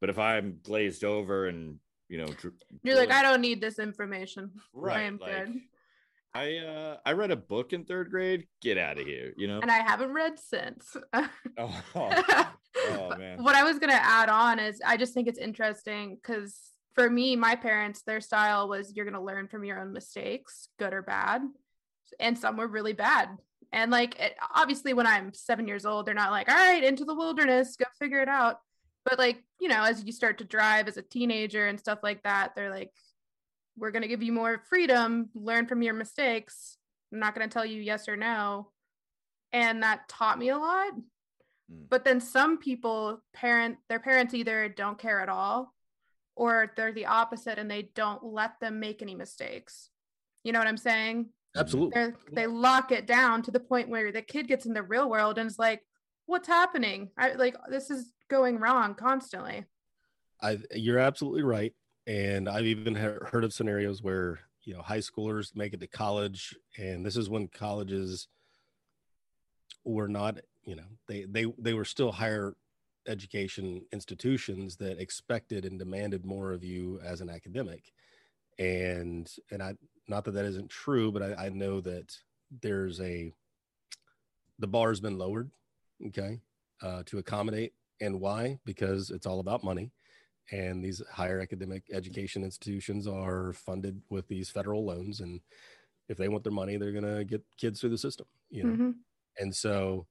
but if I'm glazed over and you know, dr- You're like, I don't need this information. Right. I am like, good. I uh I read a book in third grade. Get out of here, you know. And I haven't read since. oh, oh, man. What I was gonna add on is I just think it's interesting because for me, my parents, their style was you're gonna learn from your own mistakes, good or bad, and some were really bad. And like, it, obviously, when I'm seven years old, they're not like, "All right, into the wilderness, go figure it out." But like, you know, as you start to drive as a teenager and stuff like that, they're like, "We're gonna give you more freedom, learn from your mistakes. I'm not gonna tell you yes or no." And that taught me a lot Mm. but then some people parent their parents either don't care at all or they're the opposite and they don't let them make any mistakes you know what i'm saying Absolutely. they they lock it down to the point where the kid gets in the real world and is like what's happening i like this is going wrong constantly I you're absolutely right, and I've even heard of scenarios where you know high schoolers make it to college, and this is when colleges were not you know they they they were still higher education institutions that expected and demanded more of you as an academic. And and i not that that isn't true but i, I know that there's a the bar has been lowered okay uh, to accommodate and why because it's all about money and these higher academic education institutions are funded with these federal loans and if they want their money they're going to get kids through the system you know Mhm. and so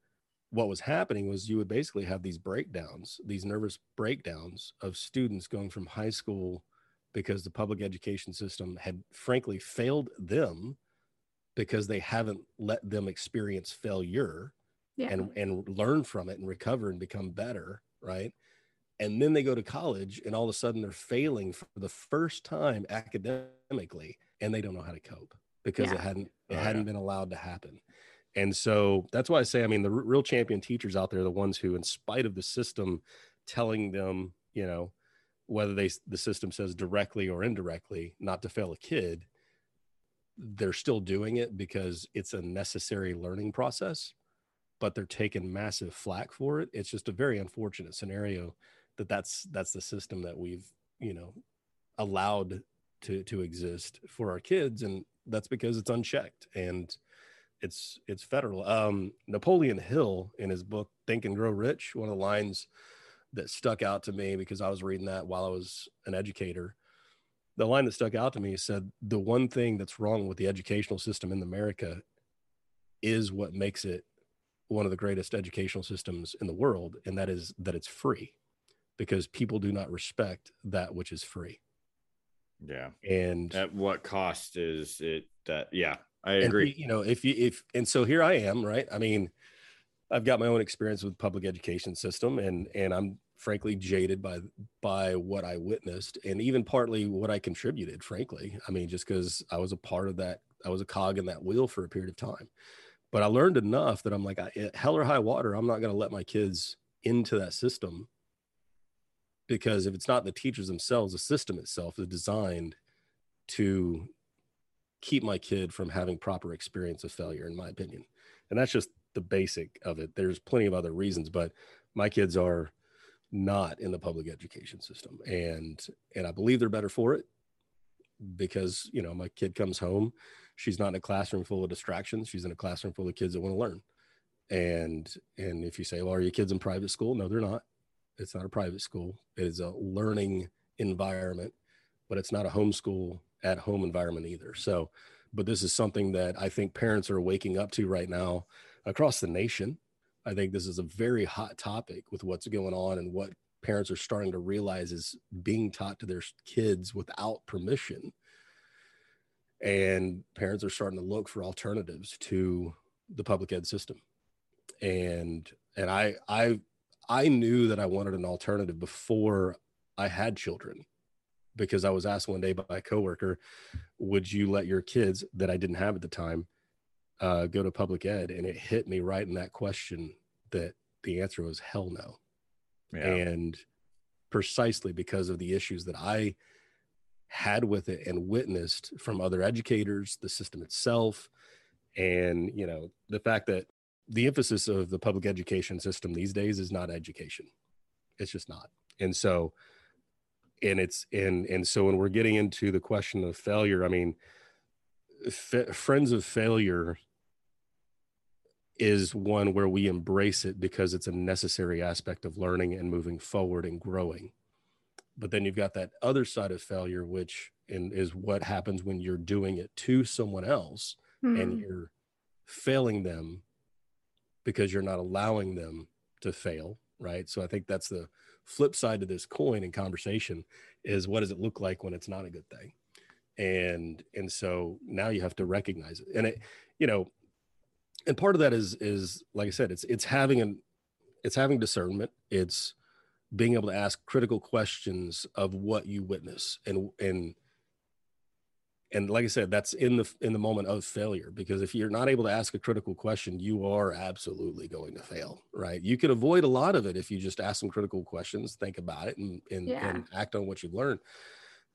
what was happening was you would basically have these breakdowns, these nervous breakdowns of students going from high school because the public education system had frankly failed them because they haven't let them experience failure yeah and and learn from it and recover and become better, right? And then they go to college and all of a sudden they're failing for the first time academically and they don't know how to cope because it hadn't it Oh, hadn't been allowed to happen. And so that's why I say, I mean, the r- real champion teachers out there are the ones who, in spite of the system telling them, you know, whether they the system says directly or indirectly not to fail a kid, they're still doing it because it's a necessary learning process, but they're taking massive flack for it. It's just a very unfortunate scenario that that's that's the system that we've you know allowed to to exist for our kids, and that's because it's unchecked and it's it's federal. Um, Napoleon Hill in his book Think and Grow Rich, one of the lines that stuck out to me because I was reading that while I was an educator. The line that stuck out to me said, "The one thing that's wrong with the educational system in America is what makes it one of the greatest educational systems in the world, and that is that it's free, because people do not respect that which is free." Yeah. And At what cost is it that? Yeah, I agree. you know if you if and so here i am right i mean i've got my own experience with public education system and and i'm frankly jaded by by what i witnessed and even partly what i contributed frankly i mean just because i was a part of that i was a cog in that wheel for a period of time but i learned enough that i'm like I, hell or high water i'm not going to let my kids into that system because if it's not the teachers themselves the system itself is designed to keep my kid from having proper experience of failure in my opinion. And that's just the basic of it. There's plenty of other reasons but my kids are not in the public education system. And and i believe they're better for it because you know my kid comes home she's not in a classroom full of distractions she's in a classroom full of kids that want to learn. And and if you say well are your kids in private school? No they're not it's not a private school. It is a learning environment but it's not a homeschool at home environment either. So but this is something that i think parents are waking up to right now across the nation. I think this is a very hot topic with what's going on and what parents are starting to realize is being taught to their kids without permission. And parents are starting to look for alternatives to the public ed system. And and i i i knew that i wanted an alternative before i had children because i was asked one day by a coworker would you let your kids that i didn't have at the time uh, go to public ed and it hit me right in that question that the answer was hell no Yeah. and precisely because of the issues that I had with it and witnessed from other educators, the system itself, and you know the fact that the emphasis of the public education system these days is not education. It's just not. And so and it's and and so when we're getting into the question of failure, I mean f- friends of failure is one where we embrace it because it's a necessary aspect of learning and moving forward and growing. But then you've got that other side of failure, which and is what happens when you're doing it to someone else Hmm. and you're failing them because you're not allowing them to fail. Right. So I think that's the flip side to this coin and conversation is what does it look like when it's not a good thing? And and so now you have to recognize it. And it, you know, and part of that is is like I said, it's it's having an it's having discernment. It's being able to ask critical questions of what you witness and and and like I said, that's in the in the moment of failure because if you're not able to ask a critical question, you are absolutely going to fail, right? You can avoid a lot of it if you just ask some critical questions, think about it, and and, Yeah. and act on what you've learned.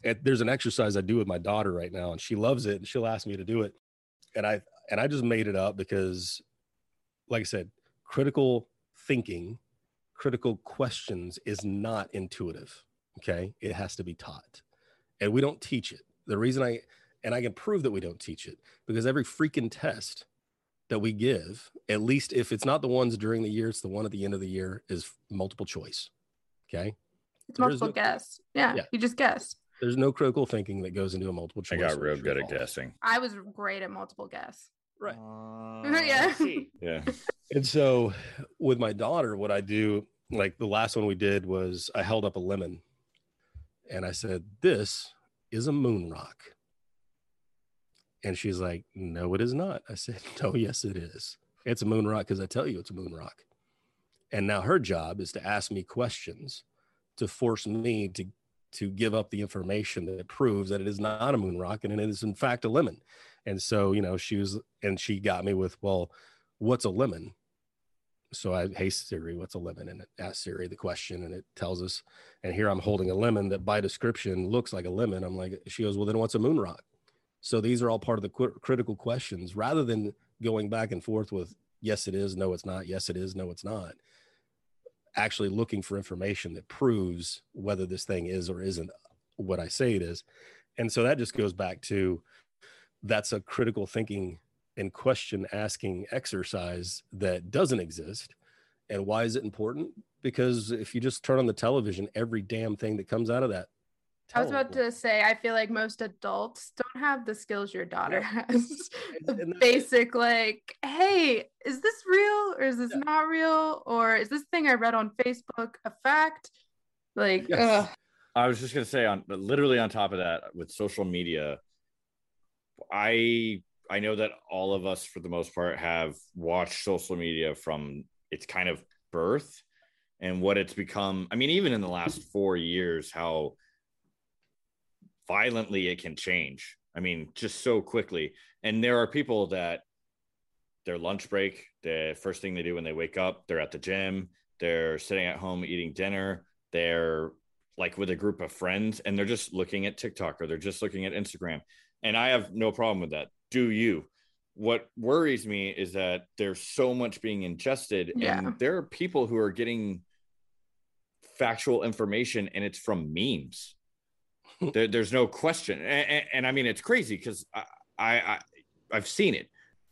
And there's an exercise I do with my daughter right now, and she loves it, and she'll ask me to do it, and I and I just made it up because, like I said, critical thinking, critical questions is not intuitive. Okay, it has to be taught, and we don't teach it. The reason I and I can prove that we don't teach it because every freaking test that we give, at least if it's not the ones during the year, it's the one at the end of the year, is multiple choice. Okay. It's there is multiple no- guess. Yeah, Yeah. you just guess. There's no critical thinking that goes into a multiple choice. I got real good at at guessing. I was great at multiple guess. Right. Yeah. Uh, yeah. And so with my daughter, what I do, like the last one we did was I held up a lemon and I said, This is a moon rock. And she's like, No, it is not. I said, No, yes, it is. It's a moon rock because I tell you it's a moon rock. And now her job is to ask me questions to force me to to give up the information that proves that it is not a moon rock and it is in fact a lemon. And so, you know, she was and she got me with, well, what's a lemon? So I, hey Siri, what's a lemon? And it asks Siri the question and it tells us, and here I'm holding a lemon that by description looks like a lemon. I'm like, she goes, well, then what's a moon rock? So these are all part of the qu- critical questions rather than going back and forth with, yes, it is, no, it's not, yes, it is, no, it's not. Actually looking for information that proves whether this thing is or isn't what I say it is. And so that just goes back to that's a critical thinking and question asking exercise that doesn't exist. And why is it important? Because if you just turn on the television, every damn thing that comes out of that. I was about television- to say, I feel like most adults don't have the skills your daughter has. And- and that's it. basic, like, hey, is this real or is this Yeah. not real? Or is this thing I read on Facebook a fact? Like, Yes. I was just gonna say on literally on top of that with social media, I I know that all of us for the most part have watched social media from its kind of birth and what it's become. I mean, even in the last four years, how violently it can change. I mean, just so quickly. And there are people that their lunch break, the first thing they do when they wake up, they're at the gym, they're sitting at home eating dinner, they're like with a group of friends and they're just looking at TikTok or they're just looking at Instagram. And I have no problem with that. Do you? What worries me is that there's so much being ingested Yeah. and there are people who are getting factual information and it's from memes. There, there's no question. And, and, and I mean, it's crazy because I, I, I, I've seen it.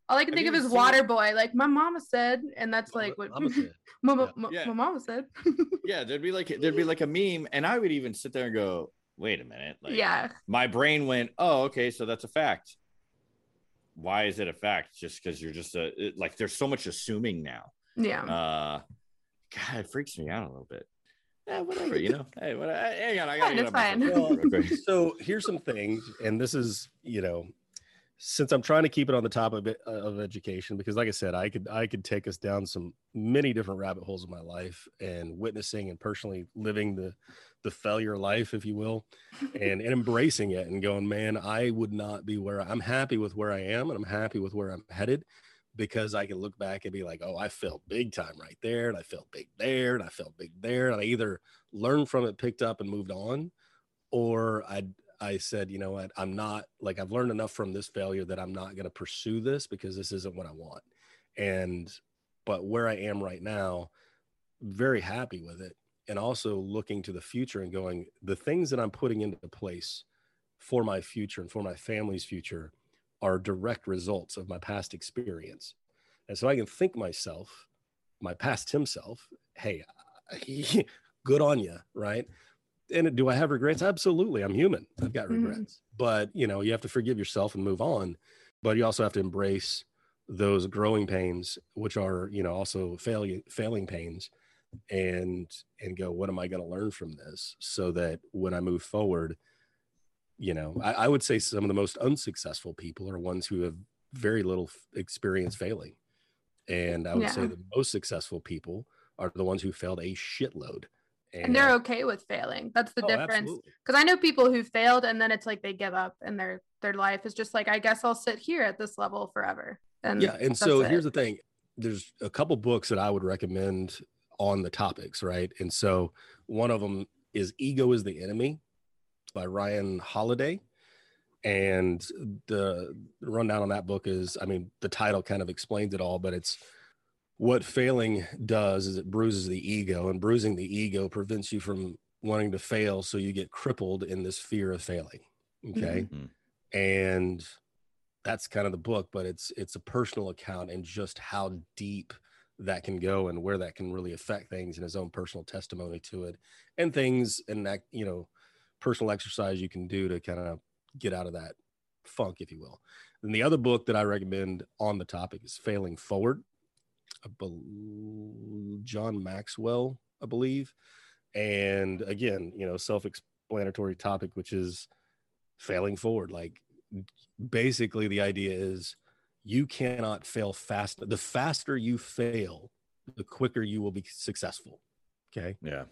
all I can Have think of is Water it? Boy. Like, my mama said, and that's like what Mama said. my, Yeah. my, Yeah. my mama said. Yeah, there'd be like there'd be like a meme, and I would even sit there and go, "Wait a minute!" Like, yeah. my brain went, "Oh, okay, so that's a fact." Why is it a fact? Just because you're just a it- like, there's so much assuming now. Yeah. Uh, God, it freaks me out a little bit. Yeah, whatever, you know. hey, what, hang on, I gotta get it's fine. soapbox real quick. so here's some things, and this is, you know, since I'm trying to keep it on the top of it, uh, of education, because like I said, I could I could take us down some many different rabbit holes in my life and witnessing and personally living the the failure life, if you will, and, and embracing it and going, man, I would not be where I'm happy with where I am and I'm happy with where I'm headed. Because I can look back and be like, oh, I felt big time right there, and I felt big there, and I felt big there, and I either learned from it, picked up, and moved on, or I I said, you know what, I'm not like I've learned enough from this failure that I'm not going to pursue this because this isn't what I want, and but where I am right now, very happy with it, and also looking to the future and going, the things that I'm putting into place for my future and for my family's future are direct results of my past experience. And so I can think myself, my past himself, hey, good on you, right? And do I have regrets? Absolutely. I'm human. I've got Mhm. regrets. But, you know, you have to forgive yourself and move on. But you also have to embrace those growing pains, which are, you know, also failing failing pains and and go, what am I going to learn from this? So that when I move forward, you know, I, I would say some of the most unsuccessful people are ones who have very little experience failing. And I would say the most successful people are the ones who failed a shitload. and they're okay with failing. That's the Oh, difference. because i know people who failed and then it's like they give up and their their life is just like i guess i'll sit here at this level forever. And yeah and so it. here's the thing. There's a couple books that i would recommend on the topics right? And so one of them is ego is the enemy by ryan holiday. And the rundown on that book is i mean the title kind of explains it all but it's what failing does is it bruises the ego and bruising the ego prevents you from wanting to fail so you get crippled in this fear of failing. Okay? Mhm. and that's kind of the book but it's it's a personal account and just how deep that can go and where that can really affect things and his own personal testimony to it and things and that you know personal exercise you can do to kind of get out of that funk if you will. And the other book that i recommend on the topic is failing forward john maxwell i believe. And again you know self-explanatory topic which is failing forward. Like basically the idea is you cannot fail fast the faster you fail the quicker you will be successful. Okay? Yeah.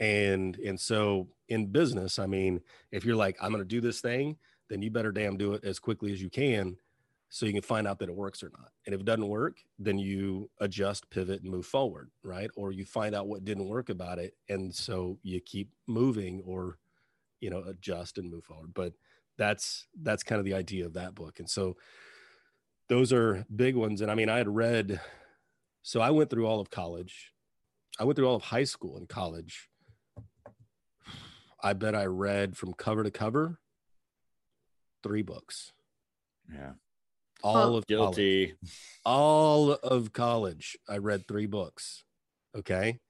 And and so in business i mean if you're like i'm going to do this thing then you better damn do it as quickly as you can so you can find out that it works or not. And if it doesn't work then you adjust pivot and move forward right? Or you find out what didn't work about it and so you keep moving or you know adjust and move forward. But that's that's kind of the idea of that book. And so those are big ones. And i mean i had read so i went through all of college. I went through all of high school and college i bet i read from cover to cover three books Yeah. all Well- of college Guilty. all of college i read three books okay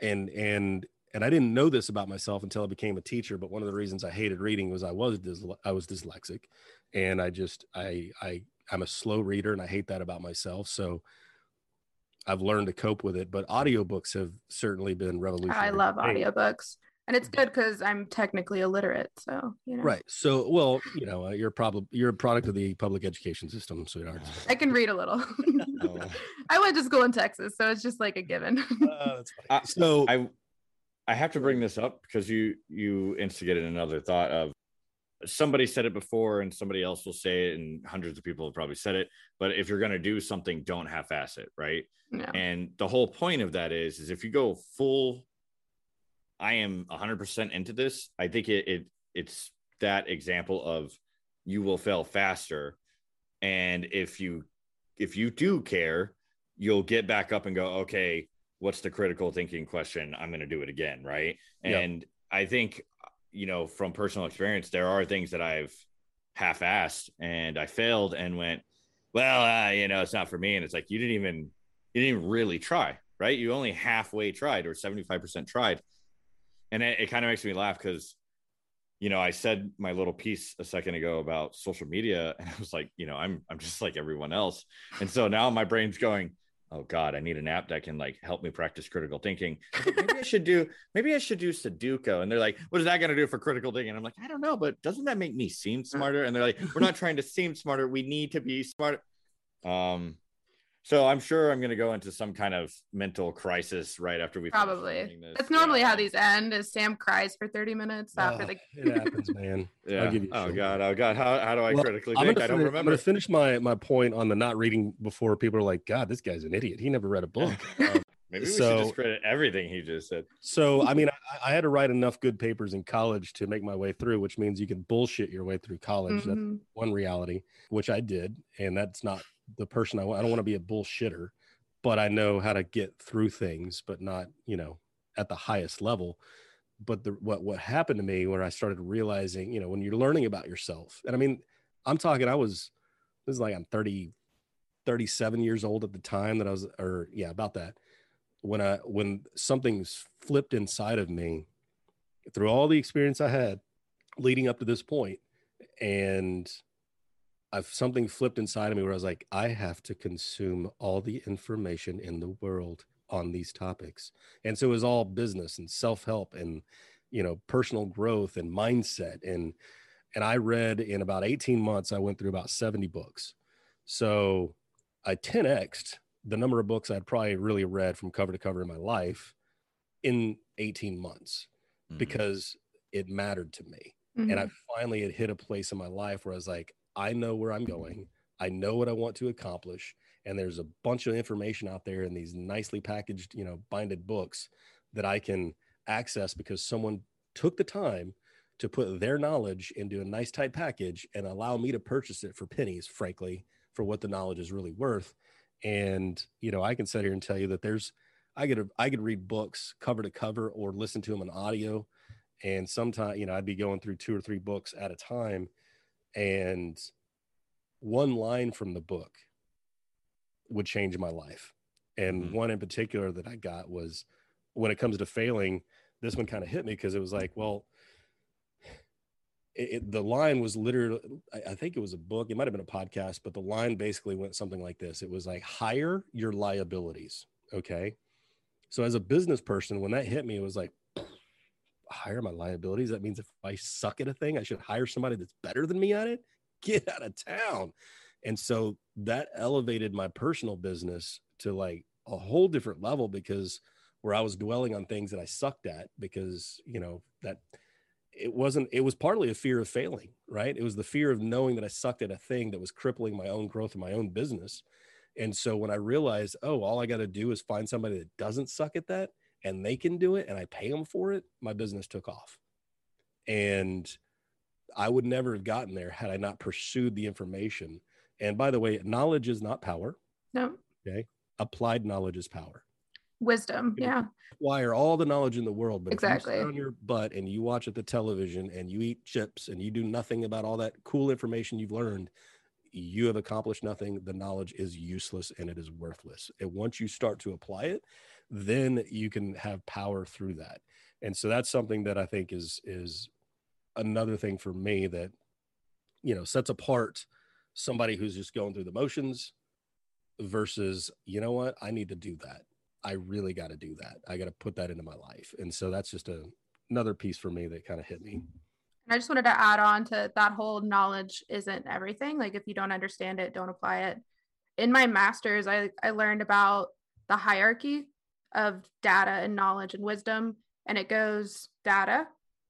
and and and i didn't know this about myself until i became a teacher but one of the reasons i hated reading was i was dys- i was dyslexic and i just i i i'm a slow reader and i hate that about myself so i've learned to cope with it but audiobooks have certainly been revolutionary i love for me. audiobooks and it's good because i'm technically illiterate so you know. Right so well you know uh, you're probably you're a product of the public education system sweetheart. I can read a little. Oh. i went to school in texas so it's just like a given. Uh, that's funny. I- so I I have to bring this up because you you instigated another thought of somebody said it before and somebody else will say it and hundreds of people have probably said it but if you're going to do something don't half-ass it right? Yeah. and the whole point of that is is if you go full i am 100% into this. I think it, it it's that example of you will fail faster. And if you if you do care you'll get back up and go okay what's the critical thinking question? I'm going to do it again right? And i think you know from personal experience there are things that i've half-assed and i failed and went well uh, you know it's not for me. And it's like you didn't even you didn't even really try right? You only halfway tried or 75% tried and it, it kind of makes me laugh because you know i said my little piece a second ago about social media and i was like you know i'm i'm just like everyone else. And so now my brain's going oh god i need an app that can like help me practice critical thinking. Maybe i should do maybe i should do sudoku. And they're like what is that going to do for critical thinking? I'm like i don't know but doesn't that make me seem smarter? And they're like we're not trying to seem smarter. We need to be smarter um So I'm sure I'm going to go into some kind of mental crisis right after we Probably. this. That's normally Yeah. how these end is Sam cries for 30 minutes after the it happens, man. Yeah. I'll give you oh shit. god. Oh god. How, how do I Well, critically I'm think? gonna, I don't finish, I'm gonna finish my my point on the not reading before people are like, God, this guy's an idiot. He never read a book. Um, Maybe we should so- discredit everything he just said. so I mean, I, I had to write enough good papers in college to make my way through, which means you can bullshit your way through college. That's Mhm. one reality, which I did, and that's not the person I. I don't want to be a bullshitter, but I know how to get through things, but not you know at the highest level. But the what what happened to me where I started realizing, you know, when you're learning about yourself, and I mean, I'm talking, I was this is like I'm 30, 37 years old at the time that I was, or yeah, about that. When I when something's flipped inside of me through all the experience I had leading up to this point, and I've something flipped inside of me where I was like, I have to consume all the information in the world on these topics. And so it was all business and self-help and you know, personal growth and mindset. And and I read in about 18 months, I went through about 70 books. So I 10xed the number of books I'd probably really read from cover to cover in my life in 18 months Mhm. because it mattered to me Mhm. and I finally had hit a place in my life where I was like, I know where I'm going. I know what I want to accomplish. And there's a bunch of information out there in these nicely packaged, you know, binded books that I can access because someone took the time to put their knowledge into a nice tight package and allow me to purchase it for pennies, frankly, for what the knowledge is really worth. And, you know, I can sit here and tell you that there's, I could, I could read books cover to cover or listen to them on audio and sometimes you know i'd be going through two or three books at a time and one line from the book would change my life. And Mhm. one in particular that i got was when it comes to failing this one kind of hit me because it was like well it, it- the line was literally I, I think it was a book it might have been a podcast but the line basically went something like this. It was like hire your liabilities okay? So as a business person when that hit me it was like hire my liabilities. That means if I suck at a thing, I should hire somebody that's better than me at it. Get out of town. And so that elevated my personal business to like a whole different level because where I was dwelling on things that I sucked at because, you know, that it wasn't, it was partly a fear of failing, right? It was the fear of knowing that I sucked at a thing that was crippling my own growth in my own business. And so when I realized, oh, all I got to do is find somebody that doesn't suck at that and they can do it and I pay them for it, my business took off. And I would never have gotten there had I not pursued the information. And by the way, knowledge is not power. no Okay. Applied knowledge is power. wisdom. Yeah. Acquire all the knowledge in the world, but Exactly. you sit on your butt and you watch at the television and you eat chips and you do nothing about all that cool information you've learned, you have accomplished nothing. The knowledge is useless and it is worthless. And once you start to apply it, then you can have power through that. And so that's something that I think is is another thing for me that you know sets apart somebody who's just going through the motions versus you know what I need to do that. I really got to do that. I got to put that into my life. And so that's just a another piece for me that kind of hit me. And I just wanted to add on to that whole knowledge isn't everything. Like if you don't understand it, don't apply it. In my master's, I, I learned about the hierarchy of data and knowledge and wisdom. And it goes data,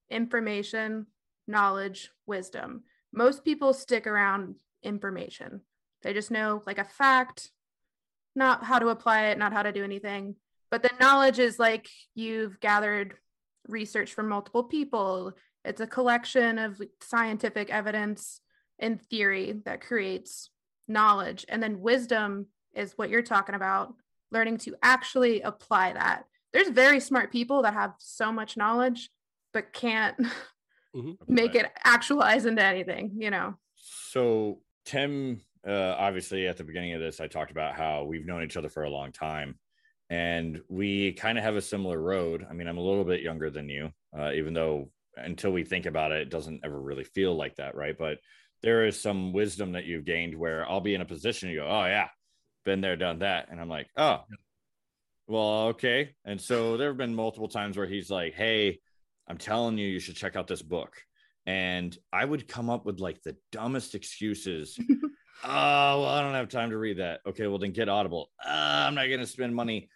information, knowledge, wisdom. Most people stick around information. They just know like a fact, not how to apply it, not how to do anything. But the knowledge is like you've gathered research from multiple people. It's a collection of scientific evidence and theory that creates knowledge. And then wisdom is what you're talking about, learning to actually apply that. There's very smart people that have so much knowledge, but can't Mhm. make Right. it actualize into anything, you know? So Tim, uh, obviously at the beginning of this, I talked about how we've known each other for a long time, and we kind of have a similar road. I mean, I'm a little bit younger than you, uh, even though until we think about it, it doesn't ever really feel like that, right? But there is some wisdom that you've gained where I'll be in a position you go, oh yeah, been there, done that, and I'm like, oh, well, okay. And so there have been multiple times where he's like, hey, I'm telling you, you should check out this book. And I would come up with like the dumbest excuses. Oh well i don't have time to read that. Okay well then get audible. Uh, i'm not gonna spend money.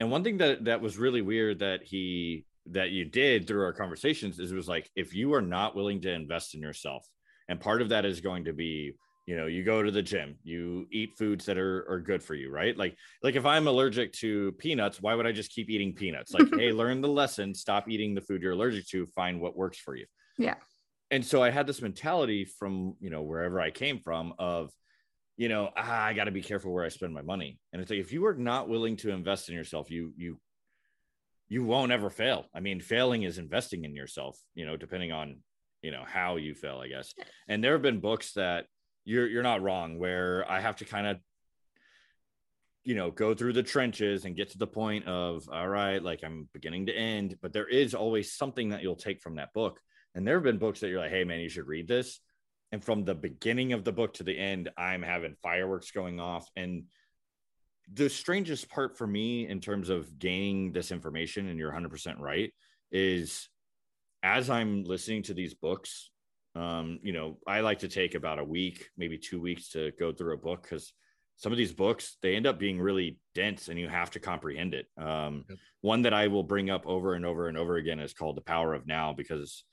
And one thing that that was really weird that he that you did through our conversations is it was like if you are not willing to invest in yourself and part of that is going to be you know you go to the gym you eat foods that are, are good for you right? Like like if i'm allergic to peanuts why would i just keep eating peanuts? Like hey learn the lesson. Stop eating the food you're allergic to. Find what works for you. Yeah. and so i had this mentality from you know wherever i came from of you know ah, i got to be careful where i spend my money. And it's like if you are not willing to invest in yourself you you you won't ever fail. I mean failing is investing in yourself you know depending on you know how you fail i guess. And there have been books that you're you're not wrong where i have to kind of you know go through the trenches and get to the point of all right like i'm beginning to end but there is always something that you'll take from that book. And there have been books that you're like hey man you should read this. And from the beginning of the book to the end i'm having fireworks going off. And the strangest part for me in terms of gaining this information and you're 100% right is as i'm listening to these books um, you know i like to take about a week maybe two weeks to go through a book because some of these books they end up being really dense and you have to comprehend it. Um, Yep. one that i will bring up over and over and over again is called the power of now because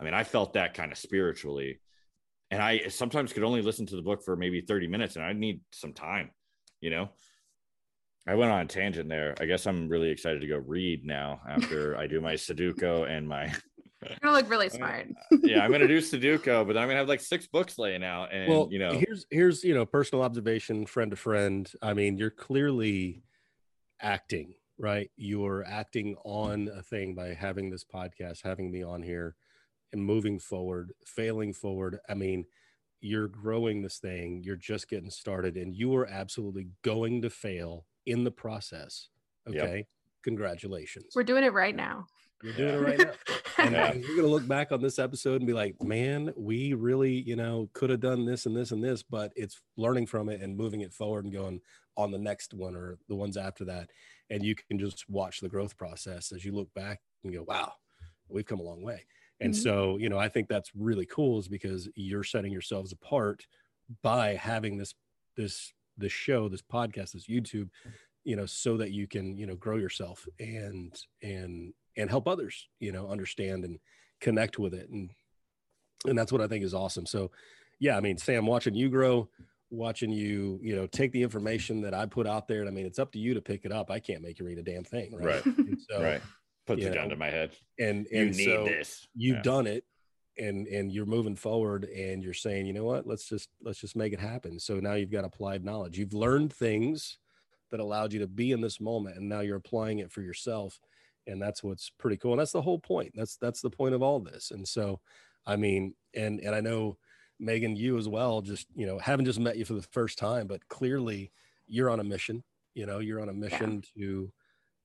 i mean i felt that kind of spiritually. And i sometimes could only listen to the book for maybe 30 minutes and i need some time you know? I went on a tangent there. I guess i'm really excited to go read now after i do my sudoku and my You're gonna look really smart. Uh, yeah i'm gonna do sudoku but i'm gonna have like six books laying out and well, you know here's here's you know personal observation, friend to friend. I mean, you're clearly acting, right? You're acting on a thing by having this podcast, having me on here, and moving forward, failing forward. I mean, you're growing this thing. You're just getting started, and you are absolutely going to fail in the process. Yep. Okay, congratulations. We're doing it right now. You're doing it right now. And, Yeah. you're going to look back on this episode and be like, man, we really, you know, could have done this and this and this, but it's learning from it and moving it forward and going on the next one or the ones after that. And you can just watch the growth process as you look back and go, wow, we've come a long way. And Mhm. so, you know, I think that's really cool is because you're setting yourselves apart by having this, this, this show, this podcast, this YouTube, you know, so that you can, you know, grow yourself and, and, and help others, you know, understand and connect with it. And, and that's what I think is awesome. So, yeah, I mean, Sam, watching you grow, watching you, you know, take the information that I put out there. And I mean, it's up to you to pick it up. I can't make you read a damn thing. Right. Right. So, right put the you gun to my head And, you and need so this you've Yeah. done it and, and you're moving forward and you're saying, you know what, let's just, let's just make it happen. So now you've got applied knowledge. You've learned things that allowed you to be in this moment and now you're applying it for yourself and that's what's pretty cool and that's the whole point that's that's the point of all this and so i mean and and i know megan you as well just you know haven't just met you for the first time but clearly you're on a mission you know you're on a mission to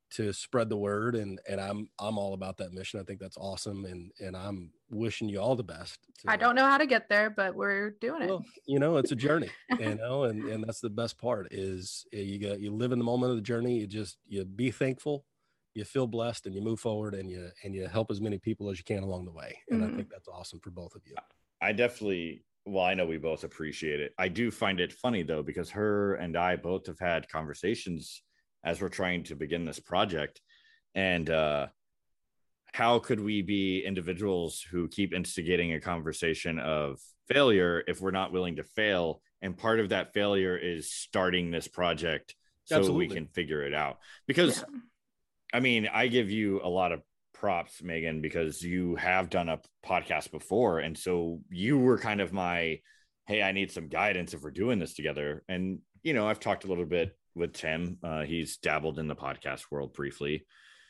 to spread the word and and i'm i'm all about that mission i think that's awesome and and i'm wishing you all the best to- I don't know how to get there, but we're doing it. well, you know, it's a journey, you know, and and that's the best part is uh, you got you live in the moment of the journey. You just you be thankful, you feel blessed, and you move forward, and you and you help as many people as you can along the way. And Mhm. I think that's awesome for both of you. I definitely, well, I know we both appreciate it. I do find it funny though, because her and I both have had conversations as we're trying to begin this project. And uh, how could we be individuals who keep instigating a conversation of failure if we're not willing to fail? And part of that failure is starting this project so Absolutely. we can figure it out. Because Yeah. I mean, I give you a lot of props, Megan, because you have done a podcast before. And so you were kind of my, hey, I need some guidance if we're doing this together. And, you know, I've talked a little bit with Tim. Uh, he's dabbled in the podcast world briefly.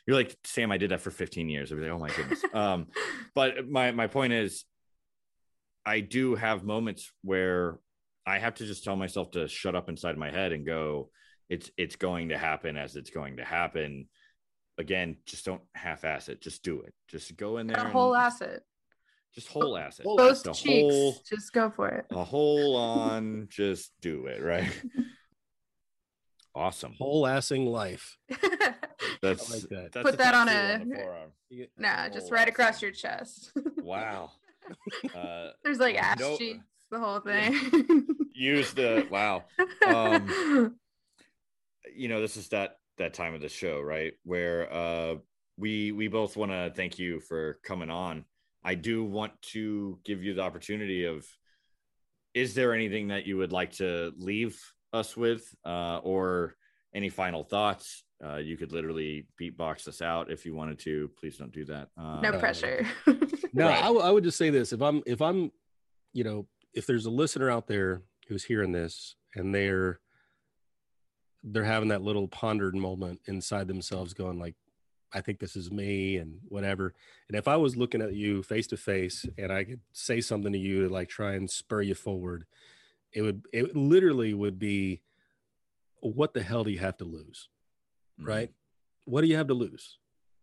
You're like, Sam, I did that for 15 years. I'd be like, oh my goodness. um, but my, my point is, I do have moments where I have to just tell myself to shut up inside my head and go, it's it's going to happen as it's going to happen again, just don't half-ass it. Just do it. Just go in there. a whole and asset. Just whole ass it. Whole Both Just cheeks. whole, Just go for it. a whole on. Just do it. Right. Awesome. Whole assing life. That's like that. that's Put that on tattoo a- the forearm. nah, just right across ass. your chest. Wow. Uh, There's like ass No- cheeks, the whole thing. use the wow. Um, you know, this is that that time of the show, right? Where uh we we both want to thank you for coming on. I do want to give you the opportunity of is there anything that you would like to leave us with uh or any final thoughts? Uh, you could literally beatbox us out if you wanted to. Please don't do that. Uh, no pressure. No, Right. I, w- I would just say this: if I'm, if I'm, you know, if there's a listener out there who's hearing this and they're, they're having that little pondered moment inside themselves, going like, "I think this is me," and whatever. And if I was looking at you face to face and I could say something to you to like try and spur you forward, it would, it literally would be, "What the hell do you have to lose?" mhm. right? What do you have to lose?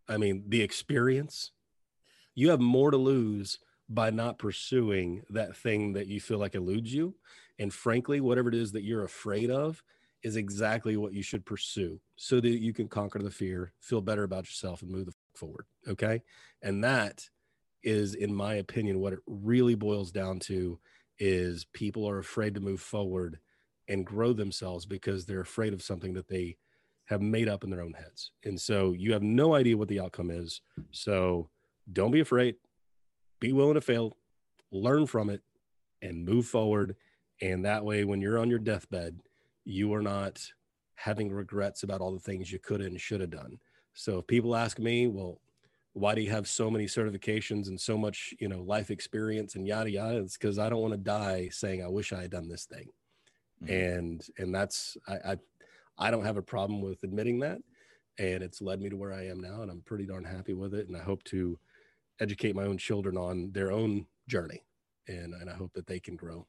I mean, the experience. You have more to lose by not pursuing that thing that you feel like eludes you. And frankly, whatever it is that you're afraid of is exactly what you should pursue so that you can conquer the fear, feel better about yourself, and move the forward. Okay. And that is, in my opinion, what it really boils down to is people are afraid to move forward and grow themselves because they're afraid of something that they have made up in their own heads. And so you have no idea what the outcome is. So don't be afraid. Be willing to fail, learn from it, and move forward. And that way, when you're on your deathbed, you are not having regrets about all the things you could and should have done. So if people ask me, well, why do you have so many certifications and so much, you know, life experience and yada yada? It's because I don't want to die saying I wish I had done this thing. Mhm. And and that's I, I I don't have a problem with admitting that. And it's led me to where I am now. And I'm pretty darn happy with it. And I hope to educate my own children on their own journey. And, and I hope that they can grow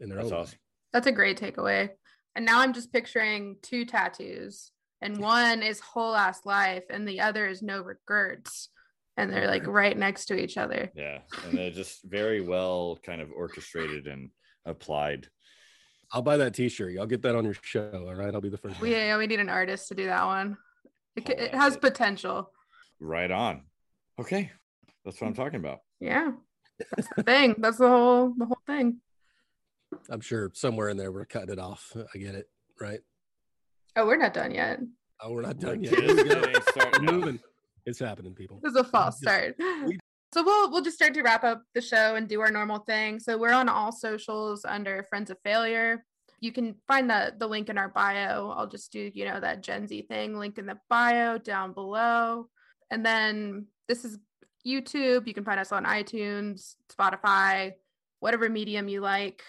in their That's own awesome. That's a great takeaway. And now I'm just picturing two tattoos, and one is whole ass life, and the other is no regrets. And they're like right next to each other. Yeah, and they're just very well kind of orchestrated and applied. I'll buy that t-shirt. I'll get that on your show. All right. I'll be the first. We, one. yeah, we need an artist to do that one. It, Oh, it has it. potential. Right on. Okay, that's what I'm talking about. Yeah. That's the thing. That's the whole the whole thing. I'm sure somewhere in there we're cutting it off. I get it. Right. Oh, we're not done yet. Oh, we're not done yet. We go. getting started We're moving. It's happening, people. This is a false start. So we'll we'll just start to wrap up the show and do our normal thing. So we're on all socials under Friends of Failure. You can find the the link in our bio. I'll just do you know that Gen Z thing link in the bio down below. And then this is YouTube. You can find us on iTunes, Spotify, whatever medium you like.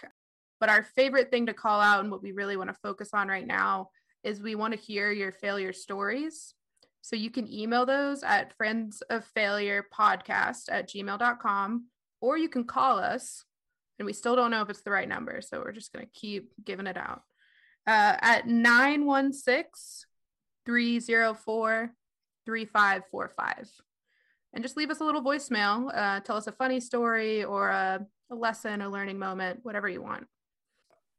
But our favorite thing to call out and what we really want to focus on right now is we want to hear your failure stories. So you can email those at friends of failure podcast at gmail.com or you can call us. And we still don't know if it's the right number. So we're just going to keep giving it out uh, at 916 304 3545. And just leave us a little voicemail. Uh, tell us a funny story or a, a lesson, a learning moment, whatever you want.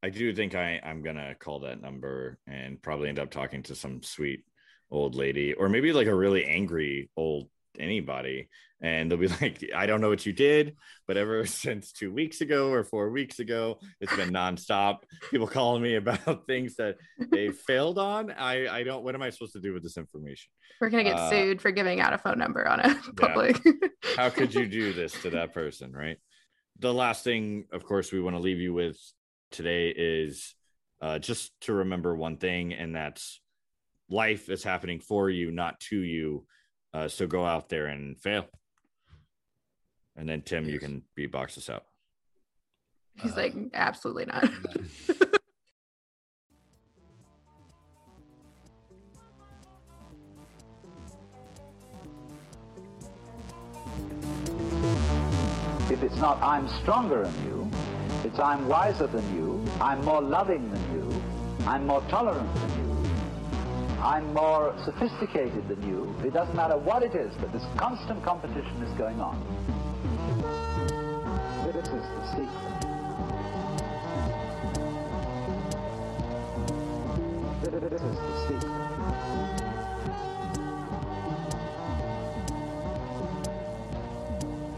I do think I, I'm gonna call that number and probably end up talking to some sweet old lady or maybe like a really angry old anybody. And they'll be like, I don't know what you did, but ever since two weeks ago or four weeks ago, it's been nonstop. People calling me about things that they failed on. I, I don't, what am I supposed to do with this information? We're to get Uh, sued for giving out a phone number on a public. How could you do this to that person? Right. The last thing, of course, we want to leave you with today is uh, just to remember one thing, and that's life is happening for you, not to you. Uh, so go out there and fail. And then, Tim, you Yes. can beatbox us out. He's Uh, like, absolutely not. If it's not I'm stronger than you, it's I'm wiser than you, I'm more loving than you, I'm more tolerant than you, I'm more sophisticated than you. It doesn't matter what it is, but this constant competition is going on. This is the secret. This is the secret.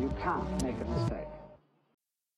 You can't make a mistake.